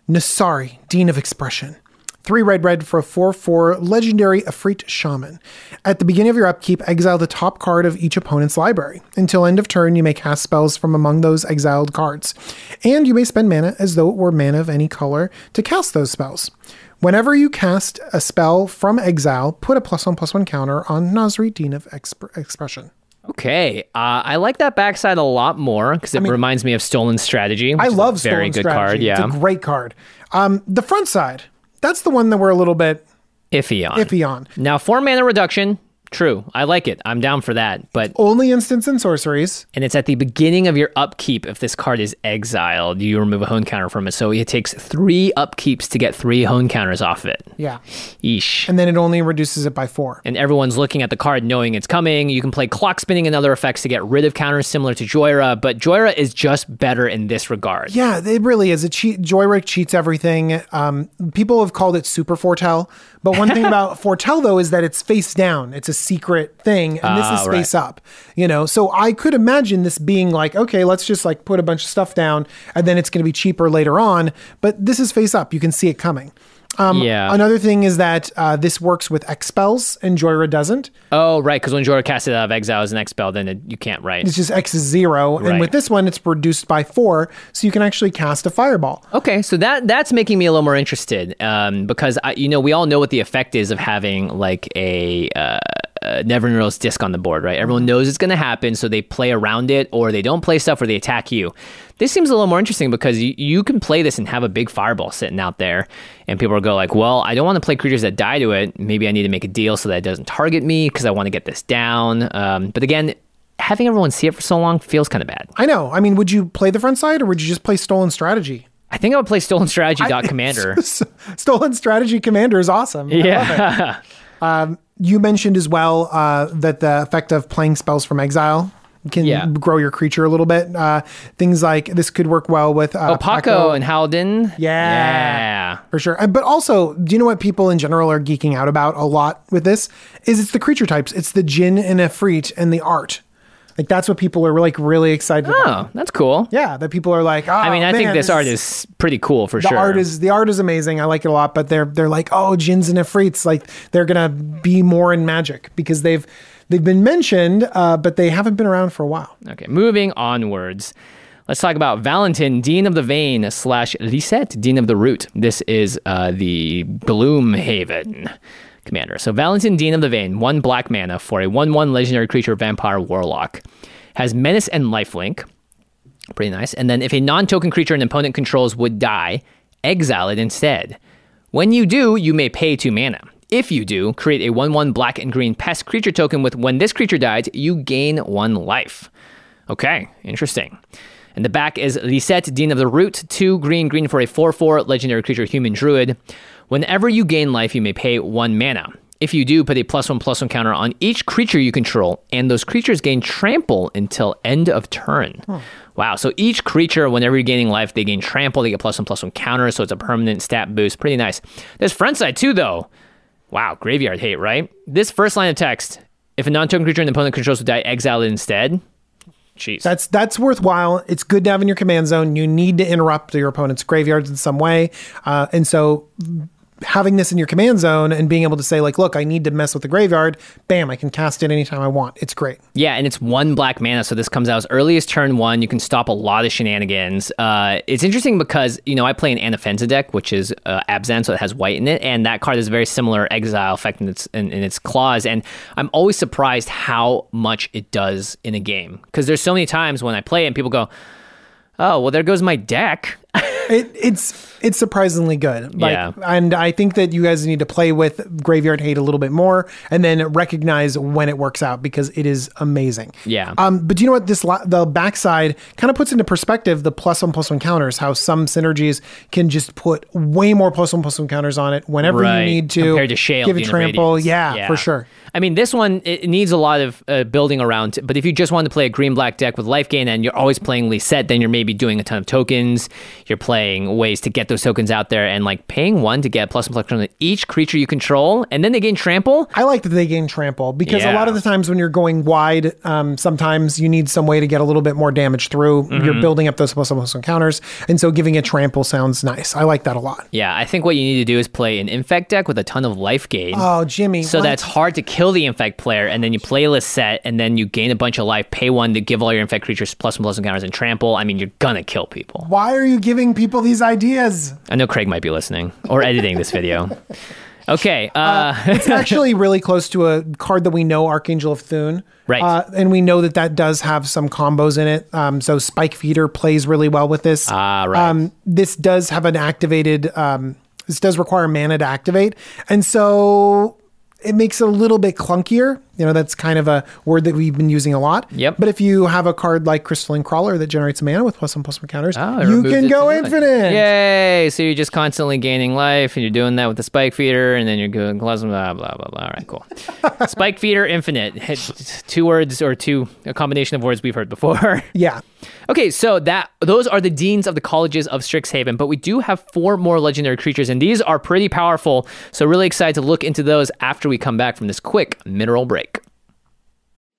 [SPEAKER 2] Nassari, Dean of Expression. Three red red for a 4 4 legendary Efreet Shaman. At the beginning of your upkeep, exile the top card of each opponent's library. Until end of turn, you may cast spells from among those exiled cards. And you may spend mana as though it were mana of any color to cast those spells. Whenever you cast a spell from exile, put a plus one plus one counter on Nassari, Dean of Exp- Expression.
[SPEAKER 1] Okay, uh, I like that backside a lot more because it reminds me of Stolen Strategy.
[SPEAKER 2] I love
[SPEAKER 1] very
[SPEAKER 2] Stolen
[SPEAKER 1] good
[SPEAKER 2] Strategy.
[SPEAKER 1] card. Yeah,
[SPEAKER 2] It's a great card. Um, the front side, that's the one that we're a little bit
[SPEAKER 1] iffy on.
[SPEAKER 2] iffy on.
[SPEAKER 1] Now, four mana reduction. True, I like it. I'm down for that. But
[SPEAKER 2] Only instants and sorceries.
[SPEAKER 1] and it's at the beginning of your upkeep. If this card is exiled, you remove a hone counter from it. So it takes three upkeeps to get three hone counters off of it.
[SPEAKER 2] Yeah.
[SPEAKER 1] Eesh.
[SPEAKER 2] And then it only reduces it by four.
[SPEAKER 1] and everyone's looking at the card knowing it's coming. You can play Clockspinning and other effects to get rid of counters similar to Jhoira, but Jhoira is just better in this regard.
[SPEAKER 2] Yeah, it really is. It cheat. Joyrick cheats everything. Um, people have called it super foretell, but one thing about foretell though is that it's face down. It's a secret thing, and this
[SPEAKER 1] Ah,
[SPEAKER 2] is
[SPEAKER 1] right.
[SPEAKER 2] face up. You know, so I could imagine this being like, okay, let's just like put a bunch of stuff down, and then it's going to be cheaper later on. But this is face up. You can see it coming.
[SPEAKER 1] yeah.
[SPEAKER 2] Another thing is that uh, this works with X spells and Jhoira doesn't.
[SPEAKER 1] oh, right. Because when Jhoira casts it out of exile as an expel, then it, you can't write.
[SPEAKER 2] It's just X is zero. And with this one, it's reduced by four. So you can actually cast a fireball.
[SPEAKER 1] Okay, so that that's making me a little more interested um, because I, you know we all know what the effect is of having like a, uh, Uh, a Nevinyrral's Disk on the board, right? Everyone mm-hmm. knows it's going to happen, so they play around it, or they don't play stuff, or they attack you. This seems a little more interesting because you, you can play this and have a big fireball sitting out there, and people will go like, "Well, I don't want to play creatures that die to it. Maybe I need to make a deal so that it doesn't target me because I want to get this down." Um, but again. Having everyone see it for so long feels kind of bad.
[SPEAKER 2] I know. I mean, would you play the front side or would you just play Stolen Strategy?
[SPEAKER 1] I think I would play Stolen Strategy dot Commander.
[SPEAKER 2] Stolen Strategy Commander is awesome. I love it.
[SPEAKER 1] Yeah.
[SPEAKER 2] Um, You mentioned as well uh, that the effect of playing spells from exile can
[SPEAKER 1] Yeah.
[SPEAKER 2] grow your creature a little bit. Uh, things like this could work well with uh,
[SPEAKER 1] Oh, Pako and Haldan.
[SPEAKER 2] Yeah.
[SPEAKER 1] Yeah.
[SPEAKER 2] for sure. Uh, But also, do you know what people in general are geeking out about a lot with this? Is it's the creature types. It's the Djinn and Efreet and the art. Like that's what people are like really excited about.
[SPEAKER 1] Oh, that's cool.
[SPEAKER 2] Yeah, that people are like, oh,
[SPEAKER 1] I mean, I think
[SPEAKER 2] man,
[SPEAKER 1] this art is pretty cool for
[SPEAKER 2] the
[SPEAKER 1] sure.
[SPEAKER 2] art is the art is amazing. I like it a lot, but they're they're like, oh, Djinns and Efreets, like they're gonna be more in Magic because they've they've been mentioned, uh, but they haven't been around for a while.
[SPEAKER 1] Okay, moving onwards. Let's talk about Valentin, Dean of the Vein slash Lisette, Dean of the Root. This is uh, the Gloomhaven commander. So Valentin, Dean of the Vein, one black mana for a 1 1 legendary creature vampire warlock. Has menace and lifelink. Pretty nice. And then if a non token creature an opponent controls would die, exile it instead. When you do, you may pay two mana. If you do, create a 1 1 black and green pest creature token with when this creature dies, you gain one life. Okay, interesting. And the back is Lisette, Dean of the Root, 2 green green for a 4 4 legendary creature human druid. Whenever you gain life, you may pay 1 mana. If you do, put a plus 1 plus 1 counter on each creature you control, and those creatures gain trample until end of turn. Wow, so each creature, whenever you're gaining life, they gain trample, they get plus 1 plus 1 counter, so it's a permanent stat boost. Pretty nice. There's front side too, though. Wow, graveyard hate, right? This first line of text if a non token creature an opponent controls would die, exile it instead. Jeez.
[SPEAKER 2] That's that's worthwhile. It's good to have in your command zone. You need to interrupt your opponent's graveyards in some way, uh, and so having this in your command zone and being able to say like, look, I need to mess with the graveyard. Bam, I can cast it anytime I want. It's great.
[SPEAKER 1] Yeah, and it's one black mana, so this comes out as early as turn one. You can stop a lot of shenanigans. Uh, it's interesting because you know I play an Anafenza deck, which is uh, Abzan, so it has white in it, and that card is a very similar exile effect in its in, in its claws. And I'm always surprised how much it does in a game because there's so many times when I play and people go, "Oh, well, there goes my deck."
[SPEAKER 2] It, it's it's surprisingly good. Like,
[SPEAKER 1] Yeah.
[SPEAKER 2] And I think that you guys need to play with graveyard hate a little bit more, and then recognize when it works out because it is amazing.
[SPEAKER 1] Yeah.
[SPEAKER 2] Um, but do you know what this la- the backside kind of puts into perspective the plus one plus one counters? How some synergies can just put way more plus one plus one counters on it whenever
[SPEAKER 1] right.
[SPEAKER 2] you need to.
[SPEAKER 1] compared to Shaile,
[SPEAKER 2] give
[SPEAKER 1] of
[SPEAKER 2] trample.
[SPEAKER 1] Radiance.
[SPEAKER 2] Yeah, for sure.
[SPEAKER 1] I mean, this one it needs a lot of uh, building around. But if you just want to play a green black deck with life gain and you're always playing Lisette, then you're maybe doing a ton of tokens. You're playing ways to get those tokens out there and like paying one to get plus and plus on each creature you control, and then they gain trample.
[SPEAKER 2] I like that they gain trample because a lot of the times when you're going wide, um, sometimes you need some way to get a little bit more damage through.
[SPEAKER 1] Mm-hmm.
[SPEAKER 2] You're building up those plus one plus one counters, and so giving it trample sounds nice. I like that a lot.
[SPEAKER 1] Yeah, I think what you need to do is play an infect deck with a ton of life gain.
[SPEAKER 2] Oh, Jimmy.
[SPEAKER 1] So
[SPEAKER 2] what?
[SPEAKER 1] that's hard to kill the infect player, and then you play Lisette, and then you gain a bunch of life, pay one to give all your infect creatures plus and plus encounters and trample. I mean, you're gonna kill people.
[SPEAKER 2] Why are you giving people these ideas?
[SPEAKER 1] I know Craig might be listening or editing this video. Okay, uh,
[SPEAKER 2] It's actually really close to a card that we know, Archangel of Thune.
[SPEAKER 1] Right.
[SPEAKER 2] Uh, and we know that that does have some combos in it. Um, so Spike Feeder plays really well with this.
[SPEAKER 1] Ah, right.
[SPEAKER 2] Um, this does have an activated, um, this does require mana to activate. And so it makes it a little bit clunkier. You know, that's kind of a word that we've been using a lot.
[SPEAKER 1] Yep.
[SPEAKER 2] But if you have a card like Crystalline Crawler that generates mana with plus one plus one counters,
[SPEAKER 1] Oh,
[SPEAKER 2] you can go infinite.
[SPEAKER 1] Yay! So you're just constantly gaining life, and you're doing that with the spike feeder, and then you're going blah blah blah blah blah. All right, cool. spike feeder infinite. Two words or two a combination of words we've heard before.
[SPEAKER 2] Yeah.
[SPEAKER 1] Okay, so that those are the deans of the colleges of Strixhaven, but we do have four more legendary creatures, and these are pretty powerful. So really excited to look into those after we come back from this quick mineral break.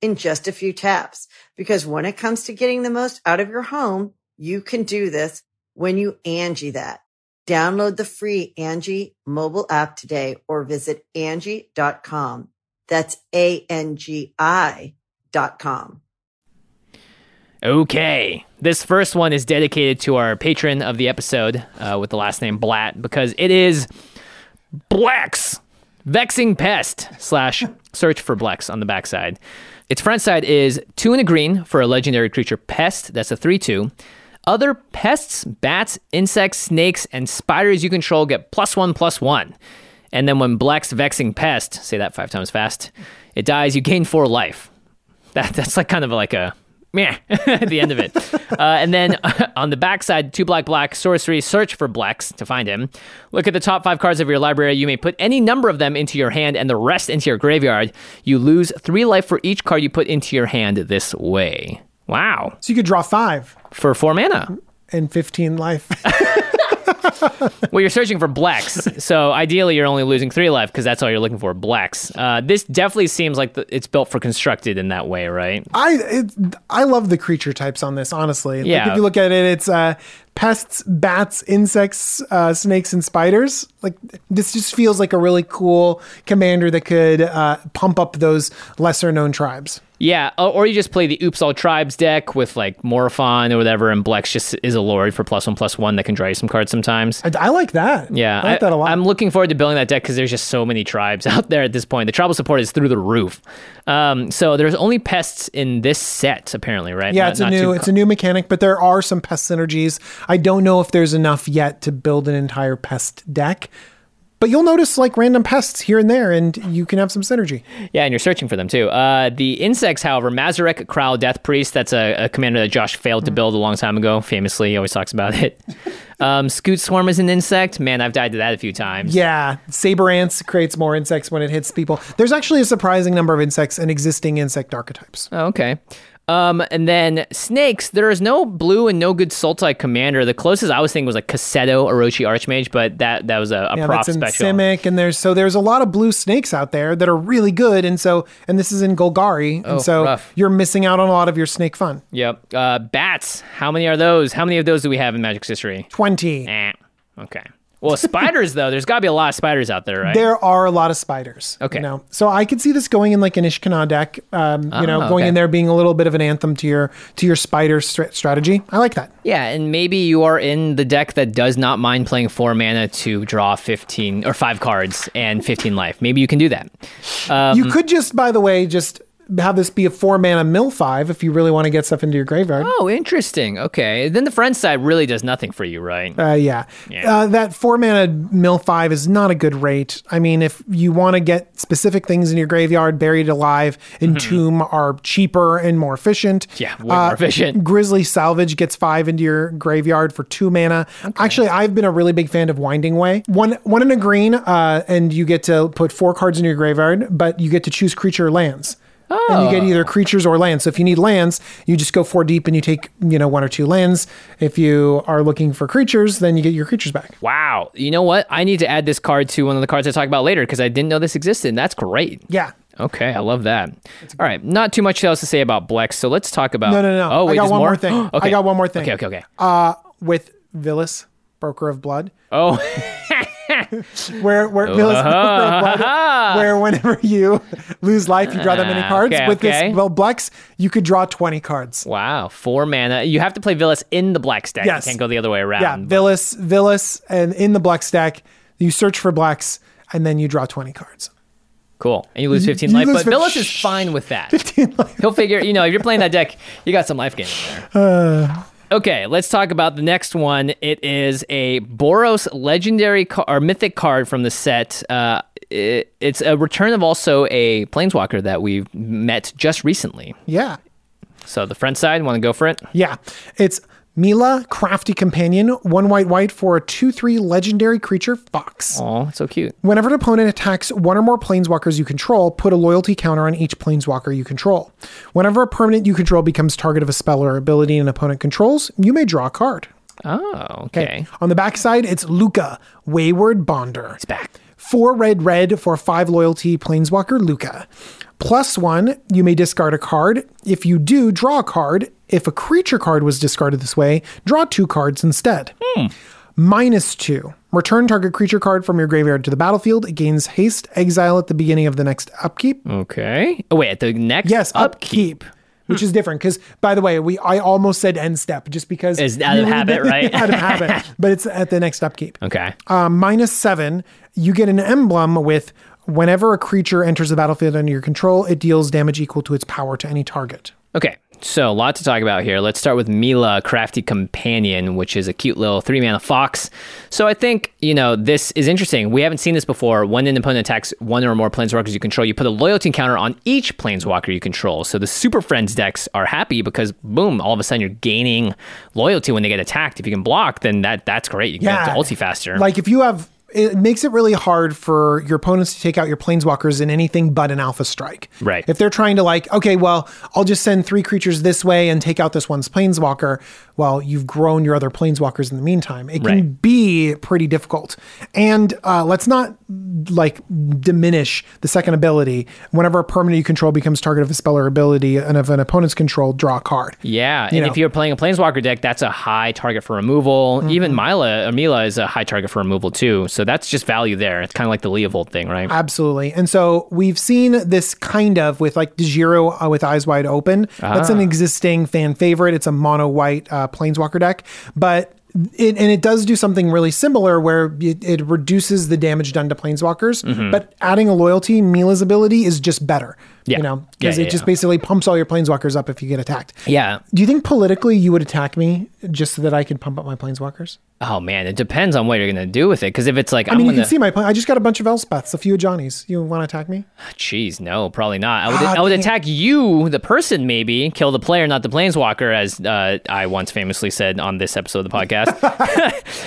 [SPEAKER 3] in just a few taps. Because when it comes to getting the most out of your home, you can do this when you Angi that. Download the free Angi mobile app today or visit Angi.com. That's A-N-G-I dot com.
[SPEAKER 1] Okay. This first one is dedicated to our patron of the episode uh, with the last name Blatt because it is Blex, vexing pest slash search for Blex on the backside. Its front side is two and a green for a legendary creature pest. That's a 3 2. Other pests, bats, insects, snakes, and spiders you control get plus one, plus one. And then when Blex Vexing Pest, say that five times fast, it dies, you gain four life. That, that's like kind of like a meh at the end of it. uh, and then on the backside, two black, black, sorcery, search for Blex to find him. Look at the top five cards of your library. You may put any number of them into your hand and the rest into your graveyard. You lose three life for each card you put into your hand this way. Wow.
[SPEAKER 2] So you could draw five
[SPEAKER 1] For four mana.
[SPEAKER 2] and 15 life.
[SPEAKER 1] Well, you're searching for Blex, so ideally you're only losing three life because that's all you're looking for, Blex. Uh, this definitely seems like the, it's built for constructed in that way, right?
[SPEAKER 2] I it, I love the creature types on this, honestly.
[SPEAKER 1] Yeah.
[SPEAKER 2] Like if you look at it, it's uh, pests, bats, insects, uh, snakes, and spiders. Like this just feels like a really cool commander that could uh, pump up those lesser known tribes.
[SPEAKER 1] Yeah, or you just play the Oops All Tribes deck with like Morophon or whatever, and Blex just is a lord for plus one plus one that can draw you some cards sometimes.
[SPEAKER 2] I, I like that.
[SPEAKER 1] Yeah,
[SPEAKER 2] I like that a lot.
[SPEAKER 1] I'm looking forward to building that deck because there's just so many tribes out there at this point. The tribal support is through the roof. Um, so there's only pests in this set, apparently, right?
[SPEAKER 2] yeah,
[SPEAKER 1] Not-
[SPEAKER 2] it's a new it's a new mechanic, but there are some pest synergies. I don't know if there's enough yet to build an entire pest deck. But you'll notice like random pests here and there, and you can have some synergy.
[SPEAKER 1] Yeah, and you're searching for them too. Uh, the insects, however, Mazirek Kraul Death Priest, that's a, a commander that Josh failed
[SPEAKER 2] Hmm.
[SPEAKER 1] to build a long time ago. Famously, he always talks about it. um, Scute Swarm is an insect. Man, I've died to that a few times.
[SPEAKER 2] Yeah, saber ants creates more insects when it hits people. There's actually a surprising number of insects and existing insect archetypes.
[SPEAKER 1] Oh, okay. Um, and then snakes, there is no blue and no good Sultai commander. The closest I was thinking was like Cassetto Orochi Archmage, but that that was a, a
[SPEAKER 2] Yeah,
[SPEAKER 1] prop
[SPEAKER 2] that's in
[SPEAKER 1] special.
[SPEAKER 2] Simic, and there's so there's a lot of blue snakes out there that are really good, and so and this is in Golgari, and
[SPEAKER 1] Oh,
[SPEAKER 2] so
[SPEAKER 1] rough.
[SPEAKER 2] you're missing out on a lot of your snake fun.
[SPEAKER 1] Yep. Uh, bats. How many are those? How many of those do we have in Magic's history?
[SPEAKER 2] Twenty.
[SPEAKER 1] Eh. Okay. Well, spiders though. There's got to be a lot of spiders out there, right?
[SPEAKER 2] There are a lot of spiders.
[SPEAKER 1] Okay.
[SPEAKER 2] You know? So I could see this going in like an Ishkanah deck. Um, you know,
[SPEAKER 1] Ah,
[SPEAKER 2] going
[SPEAKER 1] okay.
[SPEAKER 2] in there being a little bit of an anthem to your to your spider stra- strategy. I like that.
[SPEAKER 1] Yeah, and maybe you are in the deck that does not mind playing four mana to draw 15 or five cards and 15 life. Maybe you can do that. Um,
[SPEAKER 2] you could just, by the way, just have this be a four mana mill five if you really want to get stuff into your graveyard.
[SPEAKER 1] Oh, interesting. Okay. Then the friend side really does nothing for you, right?
[SPEAKER 2] Uh, yeah.
[SPEAKER 1] Yeah.
[SPEAKER 2] Uh, that four mana mill five is not a good rate. I mean, if you want to get specific things in your graveyard, buried alive, entomb are cheaper and more efficient.
[SPEAKER 1] Mm-hmm. Yeah, way more efficient.
[SPEAKER 2] Grisly salvage gets five into your graveyard for two mana. Actually, I've been a really big fan of Winding Way. One one in a green, uh, and you get to put four cards in your graveyard, but you get to choose creature or lands. And you get either creatures or lands. So if you need lands, you just go four deep and you take, you know, one or two lands. If you are looking for creatures, then you get your creatures back.
[SPEAKER 1] Wow. You know what? I need to add this card to one of the cards I talk about later because I didn't know this existed. That's great.
[SPEAKER 2] Yeah.
[SPEAKER 1] Okay, I love that. All right, not too much else to say about Blex, so let's talk about.
[SPEAKER 2] No, no, no.
[SPEAKER 1] Oh,
[SPEAKER 2] I
[SPEAKER 1] wait,
[SPEAKER 2] got one
[SPEAKER 1] more?
[SPEAKER 2] more thing. I got one more thing.
[SPEAKER 1] Okay, okay, okay.
[SPEAKER 2] Uh, with Vilis, Broker of Blood.
[SPEAKER 1] Oh,
[SPEAKER 2] where where Vilis in the Poker of Blood, where whenever you lose life, you draw that many
[SPEAKER 1] Ah,
[SPEAKER 2] cards.
[SPEAKER 1] okay,
[SPEAKER 2] With
[SPEAKER 1] okay.
[SPEAKER 2] this well Blex, you could draw twenty cards.
[SPEAKER 1] Wow, four mana. You have to play Vilis in the black stack.
[SPEAKER 2] Yes.
[SPEAKER 1] You can't go the other way around.
[SPEAKER 2] Yeah, Vilis, Vilis, and in the Blex stack, you search for Blex, and then you draw twenty cards.
[SPEAKER 1] Cool. And you lose 15
[SPEAKER 2] You
[SPEAKER 1] life,
[SPEAKER 2] lose
[SPEAKER 1] but
[SPEAKER 2] fif-
[SPEAKER 1] Vilis is fine with that.
[SPEAKER 2] Fifteen life.
[SPEAKER 1] He'll figure, you know, if you're playing that deck, you got some life gain in there. Okay, let's talk about the next one. It is a Boros legendary or mythic card from the set. Uh, it, it's a return of also a planeswalker that we met just recently.
[SPEAKER 2] Yeah.
[SPEAKER 1] So the front side, want to go for it?
[SPEAKER 2] Yeah. It's Mila, crafty companion, one white white for a 2 3 legendary creature, Fox.
[SPEAKER 1] Oh, so cute.
[SPEAKER 2] Whenever an opponent attacks one or more planeswalkers you control, put a loyalty counter on each planeswalker you control. Whenever a permanent you control becomes target of a spell or ability an opponent controls, you may draw a card.
[SPEAKER 1] Oh, okay.
[SPEAKER 2] On the backside, it's Lukka, Wayward Bonder.
[SPEAKER 1] It's back.
[SPEAKER 2] Four red red for five loyalty planeswalker Lukka. Plus one, you may discard a card. If you do, draw a card. If a creature card was discarded this way, draw two cards instead. Minus two. Return target creature card from your graveyard to the battlefield. It gains haste, exile at the beginning of the next upkeep.
[SPEAKER 1] Okay. Oh, wait, at the next
[SPEAKER 2] Yes, upkeep. Which is different because, by the way, we I almost said end step just because
[SPEAKER 1] Is out of habit, right?
[SPEAKER 2] out of habit, but it's at the next upkeep.
[SPEAKER 1] Okay.
[SPEAKER 2] Um, minus seven, you get an emblem with whenever a creature enters the battlefield under your control, it deals damage equal to its power to any target.
[SPEAKER 1] Okay, so a lot to talk about here. Let's start with Mila, Crafty Companion, which is a cute little three mana fox. So I think, you know, this is interesting. We haven't seen this before. When an opponent attacks one or more planeswalkers you control, you put a loyalty counter on each planeswalker you control. So the Super Friends decks are happy because, boom, all of a sudden you're gaining loyalty when they get attacked. If you can block, then that that's great. You can get to ulti faster.
[SPEAKER 2] Like if you have, it makes it really hard for your opponents to take out your planeswalkers in anything but an alpha strike.
[SPEAKER 1] Right.
[SPEAKER 2] If they're trying to like, okay, well, I'll just send three creatures this way and take out this one's planeswalker. Well, you've grown your other planeswalkers in the meantime. It can
[SPEAKER 1] Right.
[SPEAKER 2] be pretty difficult. And uh, let's not like diminish the second ability. Whenever a permanent you control becomes target of a spell or ability, and of an opponent's control, draw a card.
[SPEAKER 1] Yeah,
[SPEAKER 2] You
[SPEAKER 1] and
[SPEAKER 2] know.
[SPEAKER 1] if you're playing a Planeswalker deck, that's a high target for removal.
[SPEAKER 2] Mm-hmm.
[SPEAKER 1] Even Mila, or Mila is a high target for removal too. So that's just value there. It's kind of like the Leovold thing, right?
[SPEAKER 2] Absolutely. And so we've seen this kind of with like Djeru uh, with Eyes Wide Open. That's
[SPEAKER 1] Ah.
[SPEAKER 2] an existing fan favorite. It's a mono white uh, Planeswalker deck. But it, and it does do something really similar where it, it reduces the damage done to planeswalkers, mm-hmm. but adding a loyalty, Mila's ability is just better.
[SPEAKER 1] Yeah.
[SPEAKER 2] You know, because
[SPEAKER 1] yeah,
[SPEAKER 2] it just basically pumps all your planeswalkers up if you get attacked.
[SPEAKER 1] yeah.
[SPEAKER 2] Do you think politically you would attack me just so that I could pump up my planeswalkers?
[SPEAKER 1] Oh man, it depends on what you're gonna do with it. Because if it's like,
[SPEAKER 2] I
[SPEAKER 1] I'm
[SPEAKER 2] mean, you
[SPEAKER 1] gonna,
[SPEAKER 2] can see my plan. I just got a bunch of Elspeths, a few of Johnny's. You want to attack me?
[SPEAKER 1] Jeez, no, probably not. I would,
[SPEAKER 2] Ah,
[SPEAKER 1] I would attack you, the person, maybe kill the player, not the planeswalker, as uh, I once famously said on this episode of the podcast.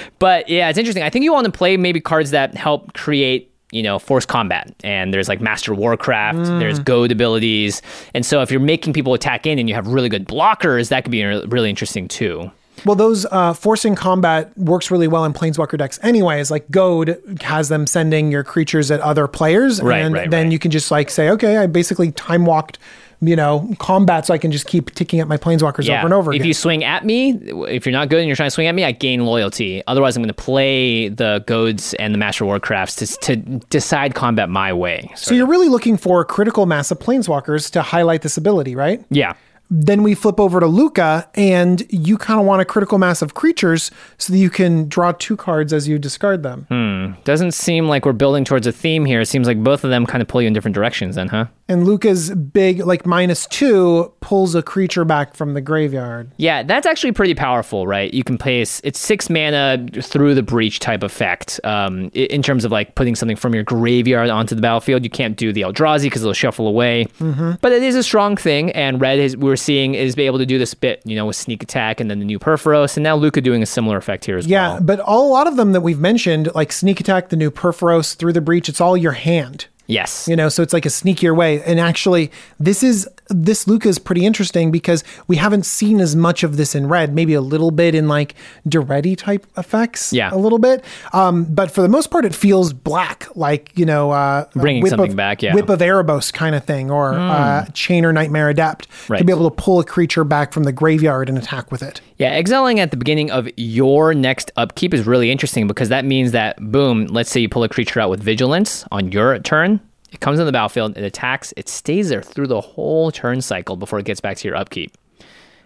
[SPEAKER 1] but yeah, it's interesting. I think you want to play maybe cards that help create. You know, force combat, and there's like Master Warcraft,
[SPEAKER 2] Mm.
[SPEAKER 1] there's goad abilities, and so if you're making people attack in and you have really good blockers, that could be really interesting too.
[SPEAKER 2] Well, those uh, forcing combat works really well in Planeswalker decks, anyways. Like Goad has them sending your creatures at other players,
[SPEAKER 1] Right,
[SPEAKER 2] and
[SPEAKER 1] right,
[SPEAKER 2] then
[SPEAKER 1] right.
[SPEAKER 2] you can just like say, okay, I basically time walked, you know, combat, so I can just keep ticking up my Planeswalkers over and over
[SPEAKER 1] If
[SPEAKER 2] again.
[SPEAKER 1] you swing at me, if you're not good and you're trying to swing at me, I gain loyalty. Otherwise, I'm going to play the Goads and the Master Warcrafts to, to decide combat my way.
[SPEAKER 2] so you're really looking for critical mass of Planeswalkers to highlight this ability, right?
[SPEAKER 1] yeah.
[SPEAKER 2] Then we flip over to Lukka, and you kind of want a critical mass of creatures so that you can draw two cards as you discard them.
[SPEAKER 1] Hmm. Doesn't seem like we're building towards a theme here. It seems like both of them kind of pull you in different directions, then, huh?
[SPEAKER 2] And Lukka's big, like minus two, pulls a creature back from the graveyard.
[SPEAKER 1] Yeah, that's actually pretty powerful, right? You can place it's six mana through the breach type effect. Um, in terms of like putting something from your graveyard onto the battlefield, you can't do the Eldrazi because it'll shuffle away. But it is a strong thing, and Red is we're seeing is be able to do this bit, you know, with sneak attack and then the new Purphoros, and now Lukka doing a similar effect here as
[SPEAKER 2] Yeah,
[SPEAKER 1] well.
[SPEAKER 2] Yeah, but all, a lot of them that we've mentioned, like sneak attack, the new Purphoros through the breach, it's all your hand.
[SPEAKER 1] Yes.
[SPEAKER 2] You know, so it's like a sneakier way. And actually, this is this Lukka is pretty interesting because we haven't seen as much of this in red. Maybe a little bit in like Daretti type effects.
[SPEAKER 1] Yeah.
[SPEAKER 2] a little bit. Um, but for the most part, it feels black, like you know, uh,
[SPEAKER 1] Bringing
[SPEAKER 2] Whip
[SPEAKER 1] something
[SPEAKER 2] of-
[SPEAKER 1] back, yeah.
[SPEAKER 2] Whip of Erebos kind of thing, or uh, Chainer Nightmare Adept
[SPEAKER 1] Right.
[SPEAKER 2] to be able to pull a creature back from the graveyard and attack with it.
[SPEAKER 1] Yeah, exiling at the beginning of your next upkeep is really interesting because that means that, boom, let's say you pull a creature out with vigilance on your turn. It comes in the battlefield, it attacks, it stays there through the whole turn cycle before it gets back to your upkeep.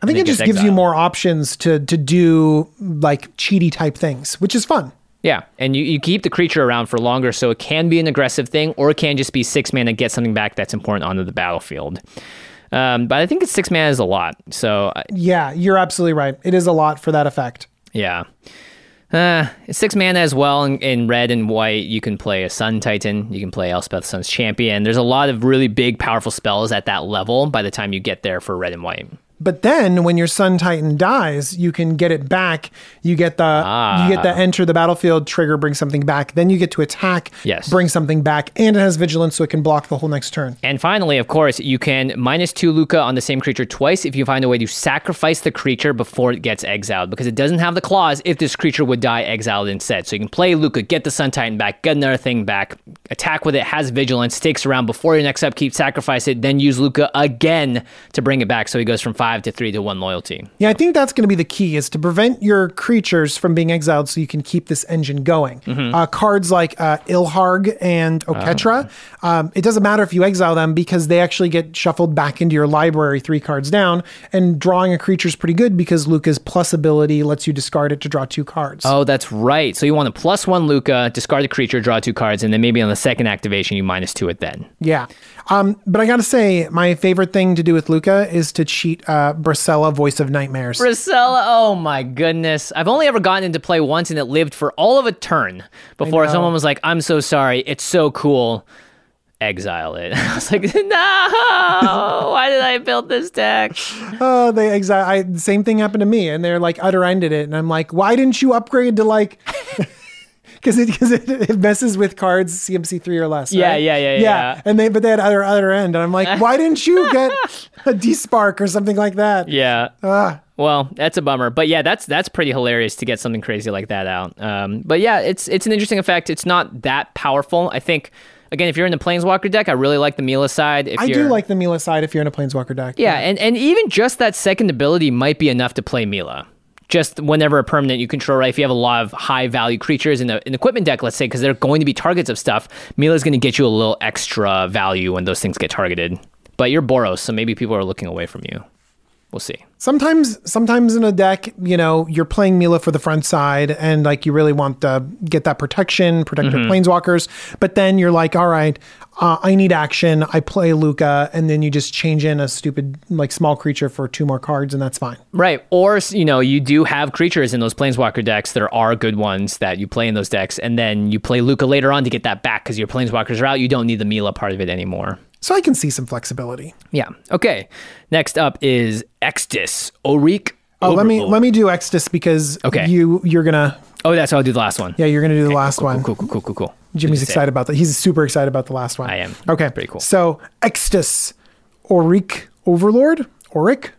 [SPEAKER 2] I think
[SPEAKER 1] it
[SPEAKER 2] it just
[SPEAKER 1] gets
[SPEAKER 2] gives you more options to to do like cheaty type things, which is fun.
[SPEAKER 1] Yeah, and you, you keep the creature around for longer, so it can be an aggressive thing, or it can just be six mana, get something back that's important onto the battlefield. Um, but I think it's six mana is a lot. So uh,
[SPEAKER 2] Yeah, you're absolutely right. It is a lot for that effect.
[SPEAKER 1] yeah, uh, six mana as well. In, in red and white, you can play a Sun Titan. You can play Elspeth Sun's Champion. There's a lot of really big, powerful spells at that level. By the time you get there for red and white.
[SPEAKER 2] But then when your Sun Titan dies, you can get it back. You get the
[SPEAKER 1] Ah.
[SPEAKER 2] you get the enter the battlefield trigger, bring something back. Then you get to attack,
[SPEAKER 1] Yes.
[SPEAKER 2] bring something back, and it has vigilance, so it can block the whole next turn.
[SPEAKER 1] And finally, of course, you can minus two Lukka on the same creature twice if you find a way to sacrifice the creature before it gets exiled, because it doesn't have the clause if this creature would die exiled instead. So you can play Lukka, get the Sun Titan back, get another thing back, attack with it, has vigilance, sticks around before your next upkeep, sacrifice it, then use Lukka again to bring it back. So he goes from five to three to one loyalty.
[SPEAKER 2] Yeah, I think that's going to be the key is to prevent your creatures from being exiled so you can keep this engine going.
[SPEAKER 1] Mm-hmm.
[SPEAKER 2] Uh, cards like uh, Ilharg and Oketra, um, it doesn't matter if you exile them because they actually get shuffled back into your library three cards down. And drawing a creature is pretty good because Lukka's plus ability lets you discard it to draw two cards.
[SPEAKER 1] Oh, that's right. So you want a plus one Lukka, discard the creature, draw two cards, and then maybe on the second activation, you minus two it then.
[SPEAKER 2] Yeah. Um, but I got to say, my favorite thing to do with Lukka is to cheat uh, Brisela, Voice of Nightmares.
[SPEAKER 1] Brisela, oh my goodness. I've only ever gotten into play once and it lived for all of a turn before someone was like, I'm so sorry, it's so cool. Exile it. I was like, no, why did I build this deck?
[SPEAKER 2] Oh, they exile. I, same thing happened to me, and they're like utter ended it, and I'm like, why didn't you upgrade to like? Because it because it, it messes with cards CMC three or less.
[SPEAKER 1] Yeah,
[SPEAKER 2] right?
[SPEAKER 1] yeah, yeah, yeah.
[SPEAKER 2] And they but they had other other end, and I'm like, why didn't you get a Despark or something like that?
[SPEAKER 1] Yeah.
[SPEAKER 2] Ah.
[SPEAKER 1] Well, that's a bummer, but yeah, that's that's pretty hilarious to get something crazy like that out. Um, but yeah, it's it's an interesting effect. It's not that powerful. I think again, if you're in the Planeswalker deck, I really like the Mila side. If
[SPEAKER 2] I do like the Mila side if you're in a Planeswalker deck.
[SPEAKER 1] Yeah, and, and even just that second ability might be enough to play Mila. Just whenever a permanent you control, right? If you have a lot of high value creatures in the in the equipment deck, let's say, because they're going to be targets of stuff, Mila's going to get you a little extra value when those things get targeted. But you're Boros, so maybe people are looking away from you. We'll see.
[SPEAKER 2] Sometimes, sometimes in a deck, you know, you're playing Mila for the front side, and like you really want to get that protection, protect
[SPEAKER 1] Mm-hmm.
[SPEAKER 2] your planeswalkers. But then you're like, all right, uh, I need action. I play Lukka, and then you just change in a stupid like small creature for two more cards, and that's fine.
[SPEAKER 1] Right. Or, you know, you do have creatures in those Planeswalker decks. There are good ones that you play in those decks, and then you play Lukka later on to get that back because your Planeswalkers are out. You don't need the Mila part of it anymore.
[SPEAKER 2] So I can see some flexibility.
[SPEAKER 1] Yeah. Okay. Next up is Extus, Oriq.
[SPEAKER 2] Oh, let me let me do Extus because
[SPEAKER 1] Okay.
[SPEAKER 2] you you're gonna
[SPEAKER 1] Oh, that's how I'll do the last one.
[SPEAKER 2] yeah you're gonna do the last one.
[SPEAKER 1] Cool, cool, cool, cool, cool.
[SPEAKER 2] Jimmy's
[SPEAKER 1] Good to say.
[SPEAKER 2] excited about that. He's super excited about the last one.
[SPEAKER 1] I am.
[SPEAKER 2] Okay.
[SPEAKER 1] Pretty cool.
[SPEAKER 2] So Extus, Auric Overlord, Auric,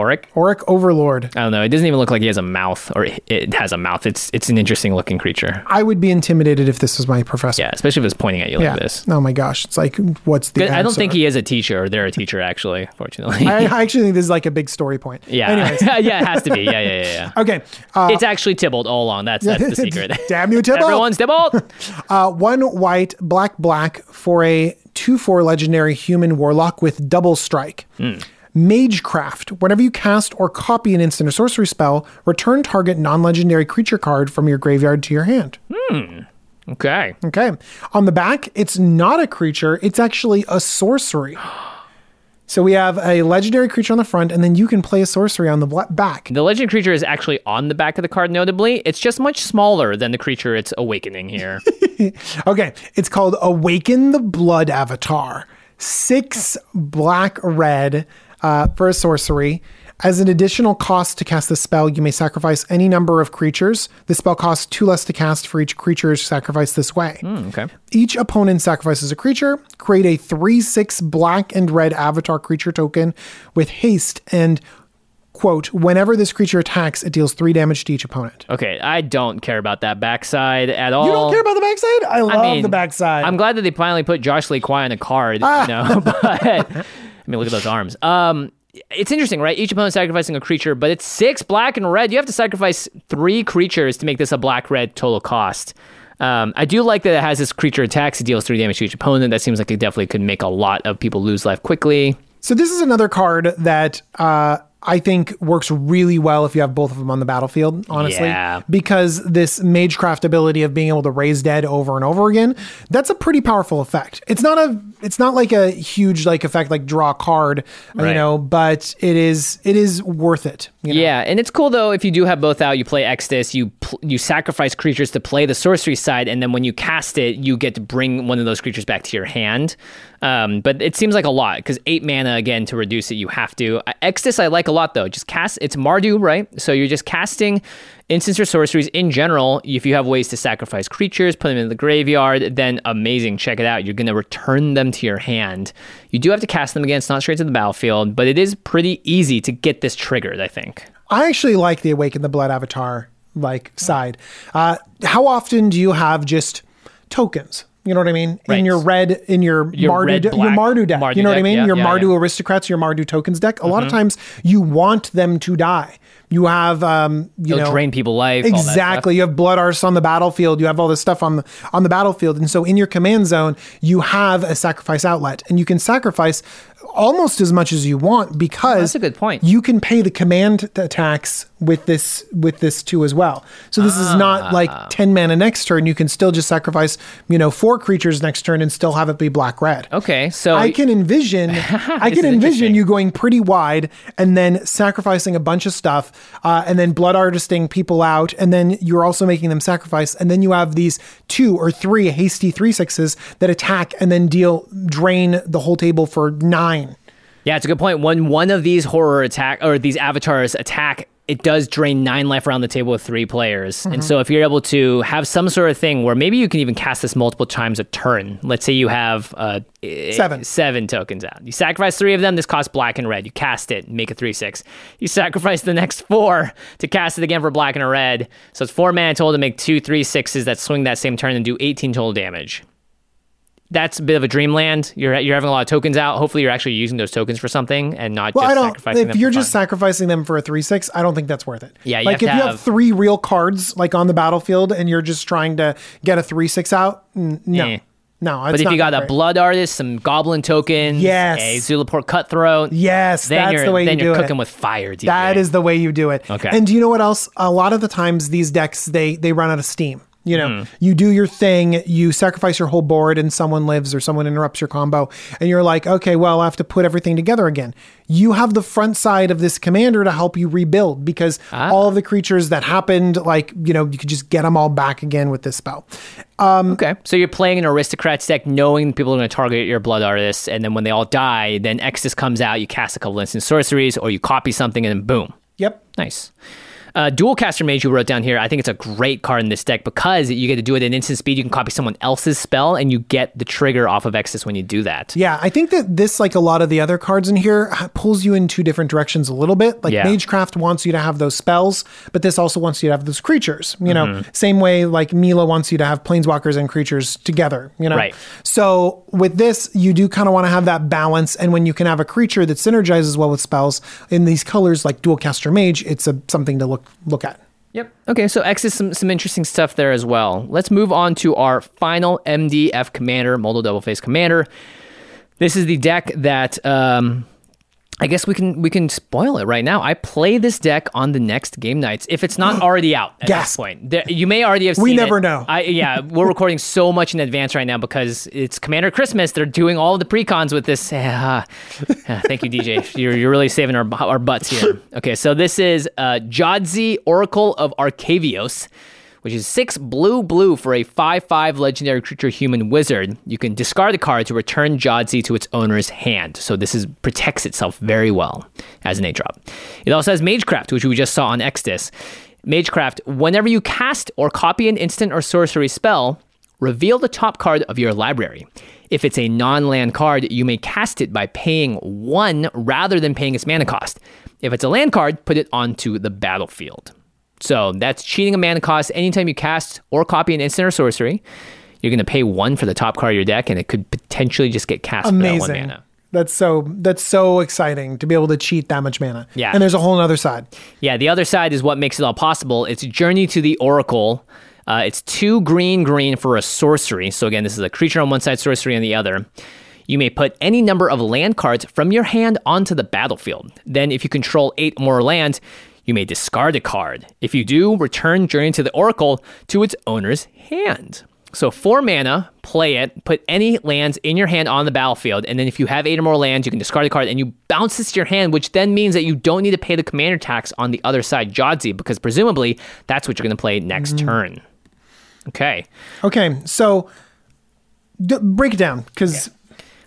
[SPEAKER 1] Auric?
[SPEAKER 2] Auric Overlord.
[SPEAKER 1] I don't know. It doesn't even look like he has a mouth, or it- has a mouth. It's it's an interesting looking creature.
[SPEAKER 2] I would be intimidated if this was my professor.
[SPEAKER 1] Yeah, especially if it's pointing at you
[SPEAKER 2] Yeah.
[SPEAKER 1] like this.
[SPEAKER 2] Oh my gosh. It's like, what's the
[SPEAKER 1] I don't think he is a teacher, or they're a teacher actually. Fortunately.
[SPEAKER 2] I, I actually think this is like a big story point.
[SPEAKER 1] yeah.
[SPEAKER 2] Anyways.
[SPEAKER 1] yeah, it has to be. Yeah, yeah, yeah. yeah.
[SPEAKER 2] Okay. Uh,
[SPEAKER 1] it's actually Tibalt all along. That's that's the secret.
[SPEAKER 2] Damn you, Tibalt.
[SPEAKER 1] Everyone's Tibalt.
[SPEAKER 2] Uh, one white, black, black for a 2 4 legendary human warlock with double strike.
[SPEAKER 1] Hmm.
[SPEAKER 2] Magecraft. Whenever you cast or copy an instant or sorcery spell, return target non legendary creature card from your graveyard to your hand. Hmm.
[SPEAKER 1] okay.
[SPEAKER 2] Okay. On the back, it's not a creature, it's actually a sorcery. So we have a legendary creature on the front, and then you can play a sorcery on the back.
[SPEAKER 1] The legend creature is actually on the back of the card. Notably, it's just much smaller than the creature it's awakening here.
[SPEAKER 2] Okay, it's called Awaken the Blood Avatar. Six black red uh, for a sorcery. As an additional cost to cast the spell, you may sacrifice any number of creatures. The spell costs two less to cast for each creature sacrificed this way.
[SPEAKER 1] okay.
[SPEAKER 2] Each opponent sacrifices a creature. Create a 3 6 black and red avatar creature token with haste and, quote, whenever this creature attacks, it deals 3 damage to each opponent.
[SPEAKER 1] Okay, I don't care about that backside at all.
[SPEAKER 2] You don't care about the backside? I love
[SPEAKER 1] mean,
[SPEAKER 2] the backside.
[SPEAKER 1] I'm glad that they finally put Josh Lee Kwai on a card,
[SPEAKER 2] Ah.
[SPEAKER 1] you know. but I mean, look at those arms. Um, it's interesting, right? Each opponent sacrificing a creature, but it's six black and red. You have to sacrifice three creatures to make this a black red total cost. Um, I do like that it has this creature attacks. It deals three damage to each opponent. That seems like it definitely could make a lot of people lose life quickly.
[SPEAKER 2] So this is another card that uh, I think works really well if you have both of them on the battlefield. Honestly,
[SPEAKER 1] Yeah.
[SPEAKER 2] because this magecraft ability of being able to raise dead over and over again, that's a pretty powerful effect. It's not a, it's not like a huge like effect like draw a card, you know, but it is, it is worth it. You know?
[SPEAKER 1] Yeah, and it's cool though if you do have both out. You play Extus, you pl- you sacrifice creatures to play the sorcery side, and then when you cast it, you get to bring one of those creatures back to your hand. Um, but it seems like a lot because eight mana again to reduce it, you have to. Uh, Extus I like a lot though. Just cast it's Mardu, right? So you're just casting instants or sorceries in general. If you have ways to sacrifice creatures, put them in the graveyard, then amazing. Check it out. You're gonna return them to your hand. You do have to cast them again. It's not straight to the battlefield, but it is pretty easy to get this triggered. I think.
[SPEAKER 2] I actually like the Awaken the Blood Avatar like side. Uh, how often do you have just tokens? You know what I mean?
[SPEAKER 1] Right.
[SPEAKER 2] In your red, in your,
[SPEAKER 1] Your
[SPEAKER 2] Mardu,
[SPEAKER 1] red,
[SPEAKER 2] de- your Mardu deck.
[SPEAKER 1] Mardu
[SPEAKER 2] you know what I mean?
[SPEAKER 1] yeah,
[SPEAKER 2] your
[SPEAKER 1] yeah,
[SPEAKER 2] Mardu
[SPEAKER 1] yeah. Mm-hmm.
[SPEAKER 2] aristocrats, your Mardu tokens deck. A lot of times you want them to die. You have, um, you
[SPEAKER 1] It'll
[SPEAKER 2] know,
[SPEAKER 1] drain people life. all that stuff.
[SPEAKER 2] Exactly. You have blood arse on the battlefield. You have all this stuff on the on the battlefield, and so in your command zone, you have a sacrifice outlet, and you can sacrifice almost as much as you want because
[SPEAKER 1] That's a good point.
[SPEAKER 2] You can pay the commander tax with this with this too as well. So this is not like
[SPEAKER 1] Ah.
[SPEAKER 2] ten mana next turn. You can still just sacrifice you know four creatures next turn and still have it be black red.
[SPEAKER 1] Okay, so
[SPEAKER 2] I can envision, I can envision you going pretty wide and then sacrificing a bunch of stuff, uh, and then blood artisting people out, and then you're also making them sacrifice, and then you have these two or three hasty three sixes that attack and then deal drain the whole table for nine.
[SPEAKER 1] Yeah, it's a good point. When one of these horror attack or these avatars attack, it does drain nine life around the table with three players.
[SPEAKER 2] Mm-hmm.
[SPEAKER 1] And so if you're able to have some sort of thing where maybe you can even cast this multiple times a turn. Let's say you have uh, eh,
[SPEAKER 2] Seven.
[SPEAKER 1] seven tokens out. You sacrifice three of them. This costs black and red. You cast it, make a three six. You sacrifice the next four to cast it again for black and a red. So it's four mana total to make two three sixes that swing that same turn and do 18 total damage. That's a bit of a dreamland. You're you're having a lot of tokens out. Hopefully, you're actually using those tokens for something and not
[SPEAKER 2] Well,
[SPEAKER 1] just
[SPEAKER 2] I don't.
[SPEAKER 1] sacrificing
[SPEAKER 2] If you're just
[SPEAKER 1] fun.
[SPEAKER 2] sacrificing them for a three six, I don't think that's worth it.
[SPEAKER 1] Yeah,
[SPEAKER 2] like if you
[SPEAKER 1] have-
[SPEAKER 2] three real cards like on the battlefield and you're just trying to get a three six out, n- no,
[SPEAKER 1] Eh.
[SPEAKER 2] no.
[SPEAKER 1] But if you got a blood artist, some goblin tokens,
[SPEAKER 2] Yes.
[SPEAKER 1] a Zulaport cutthroat,
[SPEAKER 2] Yes,
[SPEAKER 1] then
[SPEAKER 2] that's
[SPEAKER 1] you're
[SPEAKER 2] the way
[SPEAKER 1] then
[SPEAKER 2] you
[SPEAKER 1] you're
[SPEAKER 2] do it.
[SPEAKER 1] cooking with fire. DJ.
[SPEAKER 2] That is the way you do it.
[SPEAKER 1] Okay.
[SPEAKER 2] And do you know what else? A lot of the times these decks they they run out of steam. You know,
[SPEAKER 1] Hmm.
[SPEAKER 2] you do your thing, you sacrifice your whole board, and someone lives or someone interrupts your combo, and you're like, okay, well, I have to put everything together again. You have the front side of this commander to help you rebuild because
[SPEAKER 1] Ah.
[SPEAKER 2] all of the creatures that happened, like, you know, you could just get them all back again with this spell.
[SPEAKER 1] okay. So you're playing an aristocrat deck, knowing people are going to target your blood artists, and then when they all die, then Extus comes out. You cast a couple instant sorceries, or you copy something, and then boom.
[SPEAKER 2] Yep.
[SPEAKER 1] Nice. Uh, Dual Caster Mage you wrote down here. I think it's a great card in this deck because you get to do it at instant speed. You can copy someone else's spell, and you get the trigger off of Extus when you do that.
[SPEAKER 2] Yeah, I think that this, like a lot of the other cards in here, pulls you in two different directions a little bit. Like
[SPEAKER 1] Yeah.
[SPEAKER 2] Magecraft wants you to have those spells, but this also wants you to have those creatures. You know,
[SPEAKER 1] Mm-hmm.
[SPEAKER 2] same way like Mila wants you to have planeswalkers and creatures together. You know,
[SPEAKER 1] Right.
[SPEAKER 2] So with this, you do kind of want to have that balance, and when you can have a creature that synergizes well with spells in these colors, like Dual Caster Mage, it's a something to look look at.
[SPEAKER 1] Yep. Okay, so Extus, some, some interesting stuff there as well. Let's move on to our final MDF commander, Modal Double Face Commander. This is the deck that um, I guess we can we can spoil it right now. I play this deck on the next game nights if it's not already out at
[SPEAKER 2] Gasp.
[SPEAKER 1] this point. There, you may already have seen
[SPEAKER 2] We
[SPEAKER 1] it.
[SPEAKER 2] never know.
[SPEAKER 1] I, yeah, we're recording so much in advance right now because it's Commander Christmas. They're doing all the precons with this. Uh, uh, thank you, DJ. You're, you're really saving our our butts here. Okay, so this is uh, Jadzi Oracle of Arcavios. Which is six blue blue for a 5 5 legendary creature human wizard. You can discard the card to return Jadzi to its owner's hand. So this is protects itself very well as an 8 drop. It also has Magecraft, which we just saw on Extus. Magecraft, whenever you cast or copy an instant or sorcery spell, reveal the top card of your library. If it's a non land card, you may cast it by paying one rather than paying its mana cost. If it's a land card, put it onto the battlefield. So that's cheating a mana cost. Anytime you cast or copy an instant or sorcery, you're going to pay one for the top card of your deck, and it could potentially just get cast for that one
[SPEAKER 2] Amazing.
[SPEAKER 1] mana.
[SPEAKER 2] That's so that's so exciting to be able to cheat that much mana.
[SPEAKER 1] Yeah.
[SPEAKER 2] And there's a whole other side.
[SPEAKER 1] Yeah, the other side is what makes it all possible. It's Journey to the Oracle. Uh, it's two green green for a sorcery. So again, this is a creature on one side, sorcery on the other. You may put any number of land cards from your hand onto the battlefield. Then, if you control eight more lands, you may discard a card. If you do, return Journey to the Oracle to its owner's hand. So, four mana, play it, put any lands in your hand on the battlefield, and then if you have eight or more lands, you can discard a card and you bounce this to your hand, which then means that you don't need to pay the commander tax on the other side, Jadzi, because presumably that's what you're going to play next mm-hmm. turn. Okay.
[SPEAKER 2] Okay, so d- break it down because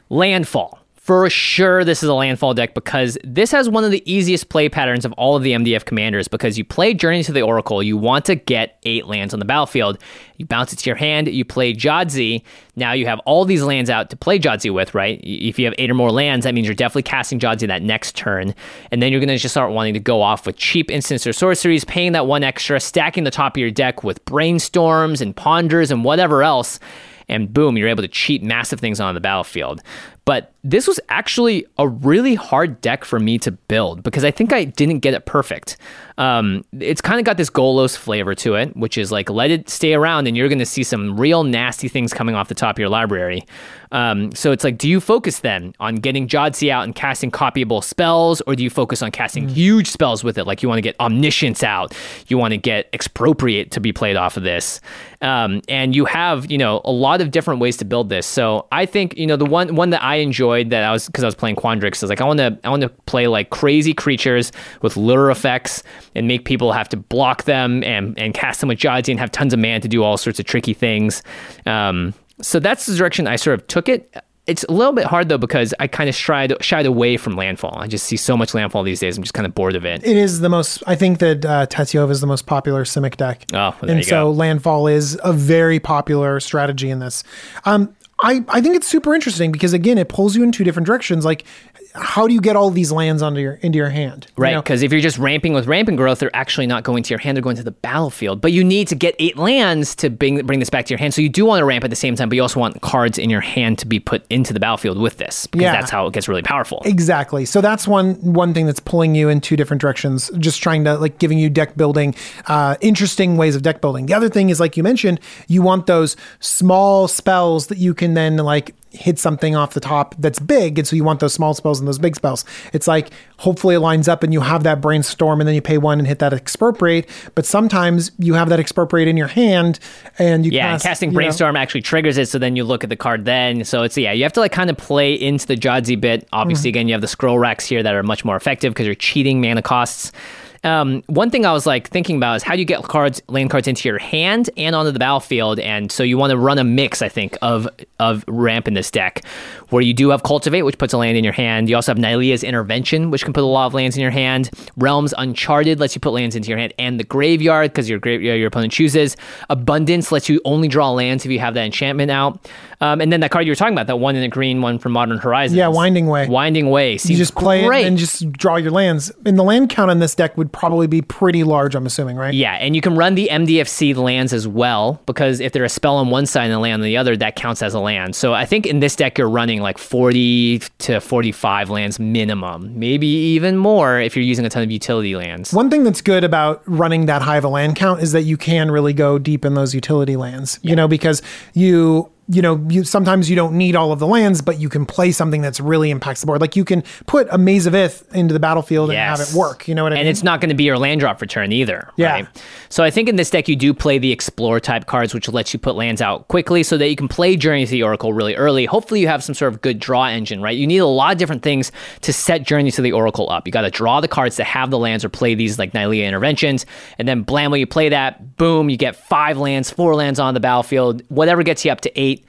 [SPEAKER 1] Landfall. For sure, this is a landfall deck because this has one of the easiest play patterns of all of the MDF commanders. Because you play Journey to the Oracle, you want to get eight lands on the battlefield. You bounce it to your hand, you play Jadzi. Now you have all these lands out to play Jadzi with, right? If you have eight or more lands, that means you're definitely casting Jadzi that next turn. And then you're going to just start wanting to go off with cheap instants or sorceries, paying that one extra, stacking the top of your deck with brainstorms and ponders and whatever else and boom, you're able to cheat massive things on the battlefield. But this was actually a really hard deck for me to build because I think I didn't get it perfect. Um, it's kind of got this Golos flavor to it, which is like let it stay around and you're going to see some real nasty things coming off the top of your library. Um, so it's like, do you focus then on getting Jadzi out and casting copyable spells, or do you focus on casting huge spells with it? Like you want to get Omniscience out, you want to get Expropriate to be played off of this, um, and you have you know a lot of different ways to build this. So I think you know the one one that I enjoyed that I was because I was playing Quandrix is like I want to I want to play like crazy creatures with lure effects and make people have to block them and and cast them with Jadzi and have tons of mana to do all sorts of tricky things. Um, so that's the direction I sort of took it. It's a little bit hard though because I kind of shied shied away from landfall. I just see so much landfall these days. I'm just kind of bored of it.
[SPEAKER 2] it is the most. I think that uh, Tatyova is the most popular Simic deck.
[SPEAKER 1] Oh, well,
[SPEAKER 2] and so
[SPEAKER 1] go.
[SPEAKER 2] landfall is a very popular strategy in this. Um, I, I think it's super interesting because again, it pulls you in two different directions. Like, how do you get all these lands onto your into your hand? You
[SPEAKER 1] Right,
[SPEAKER 2] know?
[SPEAKER 1] because if you're just ramping with rampant growth, they're actually not going to your hand; they're going to the battlefield. But you need to get eight lands to bring bring this back to your hand. So you do want to ramp at the same time, but you also want cards in your hand to be put into the battlefield with this, because
[SPEAKER 2] Yeah.
[SPEAKER 1] that's how it gets really powerful.
[SPEAKER 2] Exactly. So that's one one thing that's pulling you in two different directions, just trying to like giving you deck building, uh, interesting ways of deck building. The other thing is like you mentioned, you want those small spells that you can then like hit something off the top that's big, and so you want those small spells and those big spells. It's like hopefully it lines up and you have that brainstorm, and then you pay one and hit that expropriate. But sometimes you have that expropriate in your hand, and you
[SPEAKER 1] Yeah, and
[SPEAKER 2] cast,
[SPEAKER 1] casting
[SPEAKER 2] you know-
[SPEAKER 1] brainstorm actually triggers it, so then you look at the card then. So it's yeah, you have to like kind of play into the Jadzi bit. Obviously,
[SPEAKER 2] Mm-hmm.
[SPEAKER 1] again, you have the scroll racks here that are much more effective because you're cheating mana costs. Um, one thing I was like thinking about is how do you get cards, land cards into your hand and onto the battlefield, and so you want to run a mix, I think, of of ramp in this deck, where you do have cultivate, which puts a land in your hand. You also have Nylea's intervention, which can put a lot of lands in your hand. Realms Uncharted lets you put lands into your hand, and the graveyard because your gra- your opponent chooses. Abundance lets you only draw lands if you have that enchantment out. Um, and then that card you were talking about, that one in the green one from Modern Horizons.
[SPEAKER 2] Yeah, Winding Way.
[SPEAKER 1] Winding Way.
[SPEAKER 2] You just play
[SPEAKER 1] great.
[SPEAKER 2] it and just draw your lands. And the land count on this deck would probably be pretty large, I'm assuming, right?
[SPEAKER 1] Yeah, and you can run the MDFC lands as well because if they're a spell on one side and a land on the other, that counts as a land. So I think in this deck you're running like 40 to 45 lands minimum, maybe even more if you're using a ton of utility lands.
[SPEAKER 2] One thing that's good about running that high of a land count is that you can really go deep in those utility lands, you know, because you you know, you sometimes you don't need all of the lands, but you can play something that's really impacts the board. Like you can put a Maze of Ith into the battlefield and have it work. You know what I
[SPEAKER 1] and
[SPEAKER 2] mean?
[SPEAKER 1] And it's not going to be your land drop for turn either.
[SPEAKER 2] Yeah.
[SPEAKER 1] Right? So I think in this deck you do play the explore type cards, which lets you put lands out quickly, so that you can play Journey to the Oracle really early. Hopefully you have some sort of good draw engine, right? You need a lot of different things to set Journey to the Oracle up. You got to draw the cards to have the lands or play these like Nylea interventions, and then blam, when you play that, boom, you get five lands, four lands on the battlefield, whatever gets you up to eight eight.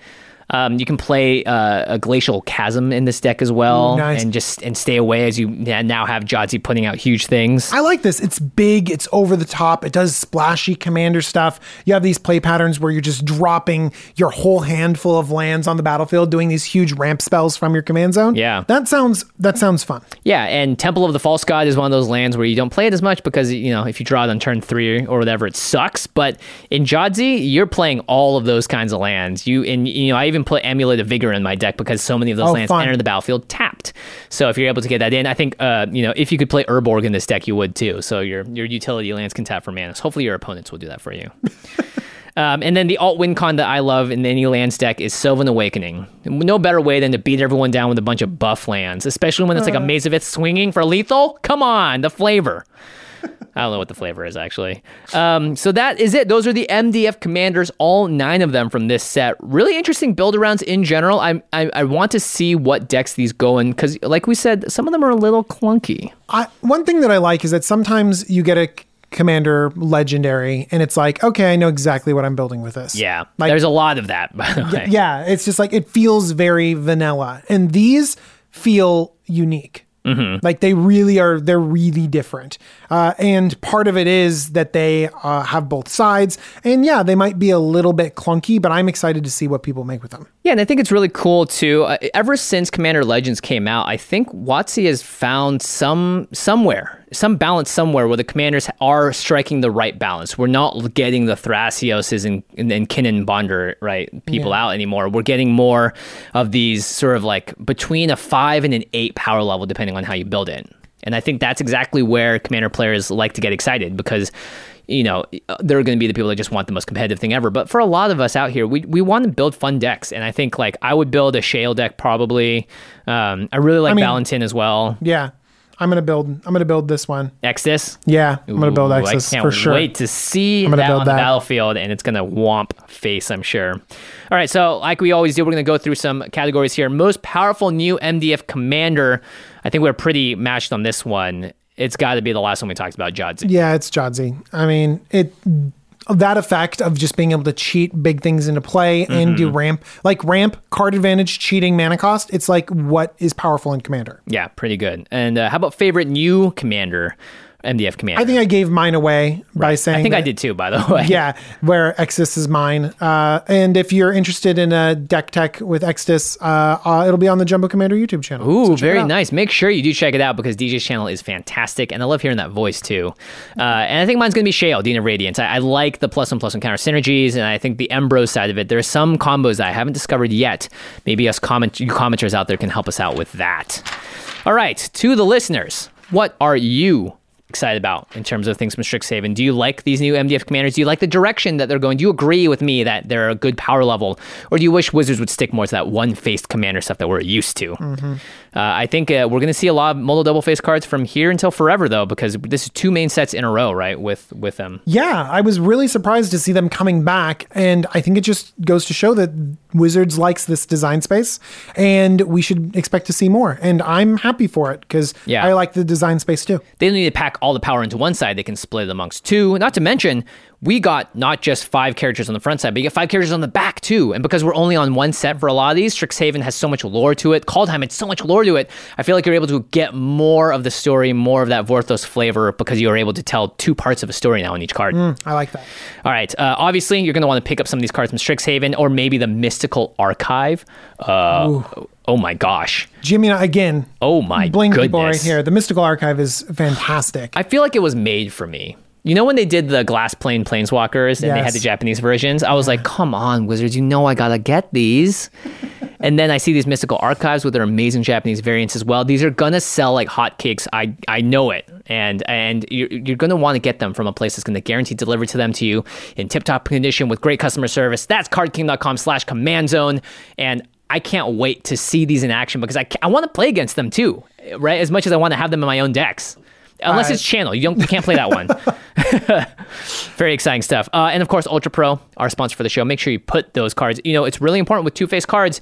[SPEAKER 1] Um, you can play uh, a glacial chasm in this deck as well,
[SPEAKER 2] Ooh, nice.
[SPEAKER 1] and just and stay away as you now have Jadzi putting out huge things.
[SPEAKER 2] I like this. It's big, it's over the top, it does splashy commander stuff. You have these play patterns where you're just dropping your whole handful of lands on the battlefield, doing these huge ramp spells from your command zone.
[SPEAKER 1] Yeah.
[SPEAKER 2] That sounds that sounds fun.
[SPEAKER 1] Yeah, and Temple of the False God is one of those lands where you don't play it as much because you know if you draw it on turn three or whatever, it sucks. But in Jadzi, you're playing all of those kinds of lands. You and you know I even put Amulet of Vigor in my deck because so many of those
[SPEAKER 2] Oh,
[SPEAKER 1] lands
[SPEAKER 2] fun.
[SPEAKER 1] enter the battlefield tapped. So if you're able to get that in, I think uh, you know if you could play Urborg in this deck, you would too. So your your utility lands can tap for mana. So hopefully your opponents will do that for you. Um, and then the alt win con that I love in any lands deck is Sylvan Awakening. No better way than to beat everyone down with a bunch of buff lands, especially when it's like a Maze of Ith swinging for lethal. Come on, the flavor. I don't know what the flavor is actually. Um, so that is it. Those are the MDF commanders, all nine of them from this set. Really interesting build arounds in general. I, I I want to see what decks these go in because, like we said, some of them are a little clunky.
[SPEAKER 2] I, one thing that I like is that sometimes you get a commander legendary and it's like, okay, I know exactly what I'm building with this.
[SPEAKER 1] Yeah,
[SPEAKER 2] Like,
[SPEAKER 1] there's a lot of that. By the way,
[SPEAKER 2] yeah, it's just like it feels very vanilla. And these feel unique. Like they really are, they're really different. Uh, and part of it is that they uh, have both sides. And yeah, they might be a little bit clunky, but I'm excited to see what people make with them.
[SPEAKER 1] Yeah, and I think it's really cool too. Uh, ever since Commander Legends came out, I think WotC has found some somewhere, some balance somewhere where the commanders are striking the right balance. We're not getting the Thrasioses and, and, and Kinnan Bonder right people out anymore. We're getting more of these sort of like between a five and an eight power level, depending on how you build it. And I think that's exactly where commander players like to get excited because you know, they're going to be the people that just want the most competitive thing ever. But for a lot of us out here, we, we want to build fun decks. And I think like I would build a Shaile deck probably. Um, I really like
[SPEAKER 2] mean-
[SPEAKER 1] Valentin as well.
[SPEAKER 2] Yeah. I'm gonna build. I'm gonna build this one.
[SPEAKER 1] Extus.
[SPEAKER 2] Yeah, I'm gonna build
[SPEAKER 1] Ooh,
[SPEAKER 2] Extus
[SPEAKER 1] I can't
[SPEAKER 2] for sure.
[SPEAKER 1] wait to see
[SPEAKER 2] gonna
[SPEAKER 1] that
[SPEAKER 2] build
[SPEAKER 1] on the battlefield, and it's gonna womp face, I'm sure. All right, so like we always do, we're gonna go through some categories here. Most powerful new MDF commander. I think we're pretty matched on this one. It's got to be the last one we talked about, Jadzi.
[SPEAKER 2] Yeah, it's Jadzi. I mean, it that effect of just being able to cheat big things into play and do ramp, like ramp, card advantage, cheating mana cost. It's like what is powerful in Commander.
[SPEAKER 1] Yeah, pretty good. And uh, how about favorite new commander, MDF commander?
[SPEAKER 2] I think I gave mine away by saying
[SPEAKER 1] I think I did too, by the way.
[SPEAKER 2] Yeah, where Extus is mine. Uh, and if you're interested in a deck tech with Extus, uh, uh, it'll be on the Jumbo Commander YouTube channel.
[SPEAKER 1] Ooh,
[SPEAKER 2] So
[SPEAKER 1] very nice. Make sure you do check it out because DJ's channel is fantastic, and I love hearing that voice too. Uh, and I think mine's gonna be Shaile, of Radiance. I, I like the plus one plus one counter synergies, and I think the Embrose side of it. There's some combos that I haven't discovered yet. Maybe us comment you commenters out there can help us out with that. All right, to the listeners, what are you excited about in terms of things from Strixhaven? Do you like these new MDF commanders? Do you like the direction that they're going? Do you agree with me that they're a good power level, or do you wish Wizards would stick more to that one-faced commander stuff that we're used to? Uh, I think uh, we're going to see a lot of modal double face cards from here until forever, though, because this is two main sets in a row, right? With with them.
[SPEAKER 2] Yeah, I was really surprised to see them coming back, and I think it just goes to show that Wizards likes this design space, and we should expect to see more. And I'm happy for it because
[SPEAKER 1] Yeah.
[SPEAKER 2] I like the design space too.
[SPEAKER 1] They don't need to pack all the power into one side. They can split it amongst two. Not to mention, we got not just five characters on the front side, but you get five characters on the back too. And because we're only on one set for a lot of these, Strixhaven has so much lore to it. Kaldheim had so much lore to it. I feel like you're able to get more of the story, more of that Vorthos flavor because you are able to tell two parts of a story now in each card.
[SPEAKER 2] I like that.
[SPEAKER 1] All right. Uh, obviously, you're going to want to pick up some of these cards from Strixhaven or maybe the Mystical Archive. Uh, oh my gosh.
[SPEAKER 2] Jimmy, again,
[SPEAKER 1] Oh my
[SPEAKER 2] bling
[SPEAKER 1] goodness.
[SPEAKER 2] people right here. The Mystical Archive is fantastic.
[SPEAKER 1] I feel like it was made for me. You know when they did the glass plane planeswalkers and they had the Japanese versions? I was like, come on, Wizards, you know I gotta get these. And then I see these mystical archives with their amazing Japanese variants as well. These are gonna sell like hotcakes. I I know it, and and you're, you're gonna want to get them from a place that's gonna guarantee delivery to them to you in tip top condition with great customer service. That's cardking.com/slash command zone, and I can't wait to see these in action because I I want to play against them too, right? As much as I want to have them in my own decks. Unless it's channel, you don't you can't play that one. Very exciting stuff. Uh, and of course, Ultra Pro, our sponsor for the show. Make sure you put those cards. You know, it's really important with two face cards.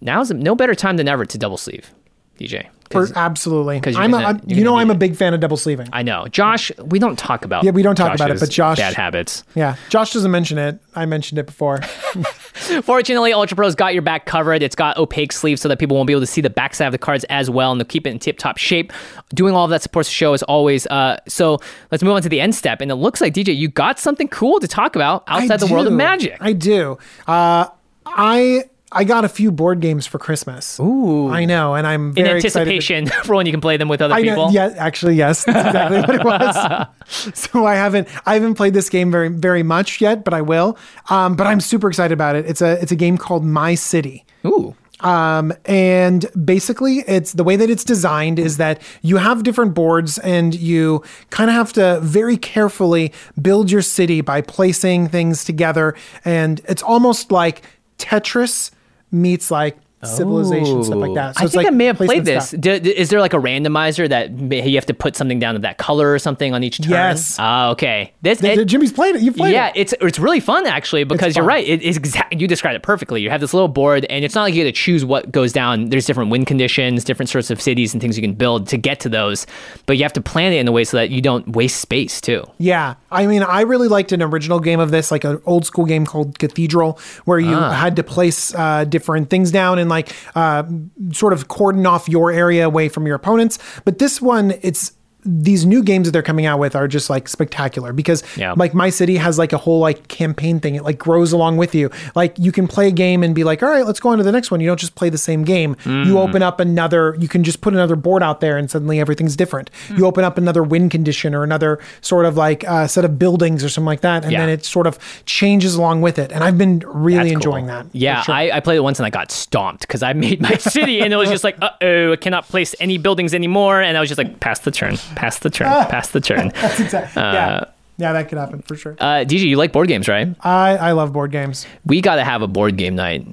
[SPEAKER 1] Now's no better time than ever to double sleeve, DJ.
[SPEAKER 2] For, absolutely.
[SPEAKER 1] 'cause you're
[SPEAKER 2] I'm, a,
[SPEAKER 1] gonna- you're
[SPEAKER 2] know I'm a big fan of double sleeving.
[SPEAKER 1] I know, Josh. We don't talk about
[SPEAKER 2] Yeah, we don't talk about it, but Josh-
[SPEAKER 1] bad habits.
[SPEAKER 2] yeah, Josh doesn't mention it. I mentioned it before.
[SPEAKER 1] Fortunately, Ultra Pro's got your back covered. It's got opaque sleeves so that people won't be able to see the backside of the cards as well, and they'll keep it in tip top shape. Doing all of that supports the show as always. Uh, so let's move on to the end step, and it looks like DJ, you got something cool to talk about outside the world of magic.
[SPEAKER 2] I do. Uh, I I got a few board games for Christmas. Ooh, I know, and I'm
[SPEAKER 1] in
[SPEAKER 2] very excited to-
[SPEAKER 1] anticipation for when you can play them with other
[SPEAKER 2] I
[SPEAKER 1] people.
[SPEAKER 2] know, yeah, actually, yes, that's exactly what it was. So I haven't, I haven't played this game very, very much yet, but I will. Um, but I'm super excited about it. It's a, it's a game called My City.
[SPEAKER 1] Ooh.
[SPEAKER 2] Um, and basically, it's the way that it's designed is that you have different boards and you kind of have to very carefully build your city by placing things together. And it's almost like Tetris meets like civilization stuff like that. So
[SPEAKER 1] I
[SPEAKER 2] it's
[SPEAKER 1] think
[SPEAKER 2] like
[SPEAKER 1] I may have played this.
[SPEAKER 2] stuff.
[SPEAKER 1] D- d- is there like a randomizer that may- you have to put something down of that color or something on each turn?
[SPEAKER 2] Yes.
[SPEAKER 1] Ah, okay. This.
[SPEAKER 2] The-
[SPEAKER 1] it-
[SPEAKER 2] the Jimmy's played it. You've played
[SPEAKER 1] yeah,
[SPEAKER 2] it.
[SPEAKER 1] it's it's really fun actually because you're
[SPEAKER 2] fun.
[SPEAKER 1] right. It is exactly you described it perfectly. You have this little board, and it's not like you get to choose what goes down. There's different wind conditions, different sorts of cities and things you can build to get to those, but you have to plan it in a way so that you don't waste space too.
[SPEAKER 2] Yeah, I mean, I really liked an original game of this, like an old school game called Cathedral, where you
[SPEAKER 1] Ah.
[SPEAKER 2] had to place uh, different things down and like uh, sort of cordon off your area away from your opponents. But this one, it's these new games that they're coming out with are just like spectacular because
[SPEAKER 1] Yeah.
[SPEAKER 2] like my city has like a whole like campaign thing it like grows along with you like you can play a game and be like all right let's go on to the next one you don't just play the same game
[SPEAKER 1] Mm.
[SPEAKER 2] you open up another you can just put another board out there and suddenly everything's different
[SPEAKER 1] Mm.
[SPEAKER 2] you open up another win condition or another sort of like uh, set of buildings or something like that and
[SPEAKER 1] Yeah.
[SPEAKER 2] then it sort of changes along with it and i've been really
[SPEAKER 1] That's cool.
[SPEAKER 2] enjoying that
[SPEAKER 1] Yeah,
[SPEAKER 2] sure.
[SPEAKER 1] I, I played it once and I got stomped because I made my city and it was just like, uh oh, I cannot place any buildings anymore. And I was just like, pass the turn, pass the turn, pass the turn.
[SPEAKER 2] That's exactly yeah yeah that could happen for sure
[SPEAKER 1] Uh, DJ, you like board games, right?
[SPEAKER 2] i i love board games
[SPEAKER 1] We got to have a board game night.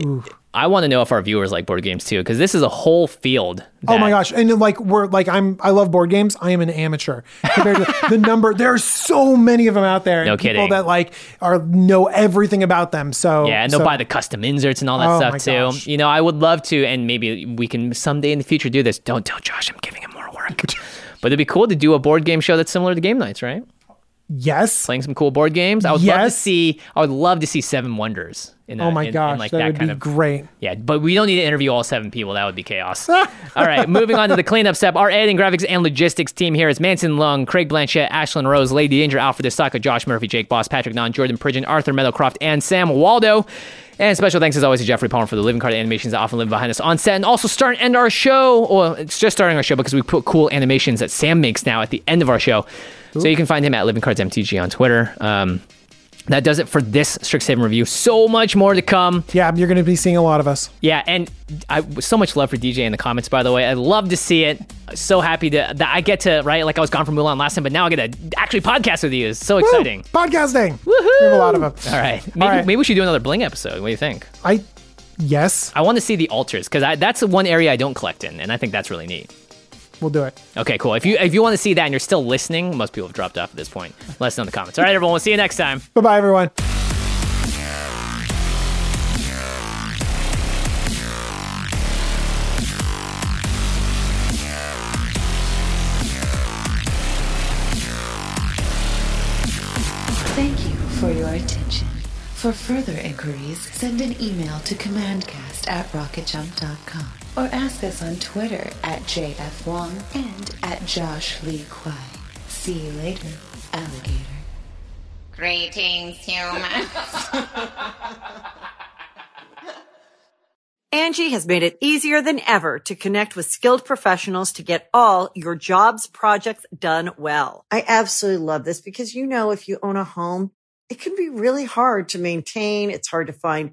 [SPEAKER 1] Ooh. I want to know if our viewers like board games too, because this is a whole field.
[SPEAKER 2] Oh my gosh! And like we're like I'm I love board games. I am an amateur compared to the number. There are so many of them out there.
[SPEAKER 1] No
[SPEAKER 2] people
[SPEAKER 1] kidding.
[SPEAKER 2] that like are know everything about them. So
[SPEAKER 1] Yeah, and they'll
[SPEAKER 2] so-
[SPEAKER 1] buy the custom inserts and all that
[SPEAKER 2] Oh
[SPEAKER 1] stuff too.
[SPEAKER 2] gosh.
[SPEAKER 1] You know, I would love to, and maybe we can someday in the future do this. Don't tell Josh I'm giving him more work. but it'd be cool to do a board game show that's similar to game nights, right?
[SPEAKER 2] Yes.
[SPEAKER 1] Playing some cool board games. I would love to see. I would love to see Seven Wonders. In
[SPEAKER 2] Oh my
[SPEAKER 1] in- in
[SPEAKER 2] gosh,
[SPEAKER 1] like
[SPEAKER 2] that,
[SPEAKER 1] that,
[SPEAKER 2] would
[SPEAKER 1] kind
[SPEAKER 2] be
[SPEAKER 1] of
[SPEAKER 2] great.
[SPEAKER 1] Yeah, but we don't need to interview all seven people. That would be chaos. all right, moving on to the cleanup step. Our editing, graphics, and logistics team here is Manson Lung, Craig Blanchett, Ashlyn Rose, Lady Danger, Alfred Desaka, Josh Murphy, Jake Boss, Patrick Non, Jordan Pridgeon, Arthur Meadowcroft, and Sam Waldo. And special thanks as always to Jeffrey Palmer for the living card animations that often live behind us on set and also start and end our show. Well, it's just starting our show because we put cool animations that Sam makes now at the end of our show. So you can find him at Living Cards MTG on Twitter. Um, that does it for this Strixhaven review. So much more to come.
[SPEAKER 2] Yeah, you're going to be seeing a lot of us.
[SPEAKER 1] Yeah, and I so much love for DJ in the comments. By the way, I love to see it. So happy to that I get to right. Like I was gone from Mulan last time, but now I get to actually podcast with you. It's so
[SPEAKER 2] Woo!
[SPEAKER 1] exciting.
[SPEAKER 2] Podcasting.
[SPEAKER 1] Woohoo!
[SPEAKER 2] We have a lot of them.
[SPEAKER 1] All right, maybe
[SPEAKER 2] right.
[SPEAKER 1] maybe we should do another Bling episode. What do you think?
[SPEAKER 2] I yes,
[SPEAKER 1] I want to see the altars because that's the one area I don't collect in, and I think that's really neat.
[SPEAKER 2] We'll do it.
[SPEAKER 1] Okay, cool. If you if you want to see that and you're still listening, most people have dropped off at this point. Let us know in the comments. All right, everyone. We'll see you next time.
[SPEAKER 2] Bye bye, everyone.
[SPEAKER 4] Thank you for your attention. For further inquiries, send an email to commandcast at rocketjump.com or ask us on Twitter at JF Wong and at Josh Lee Kwai. See you later, alligator.
[SPEAKER 5] Greetings, humans.
[SPEAKER 3] Angi has made it easier than ever to connect with skilled professionals to get all your jobs projects done well. I absolutely love this because, you know, if you own a home, it can be really hard to maintain. It's hard to find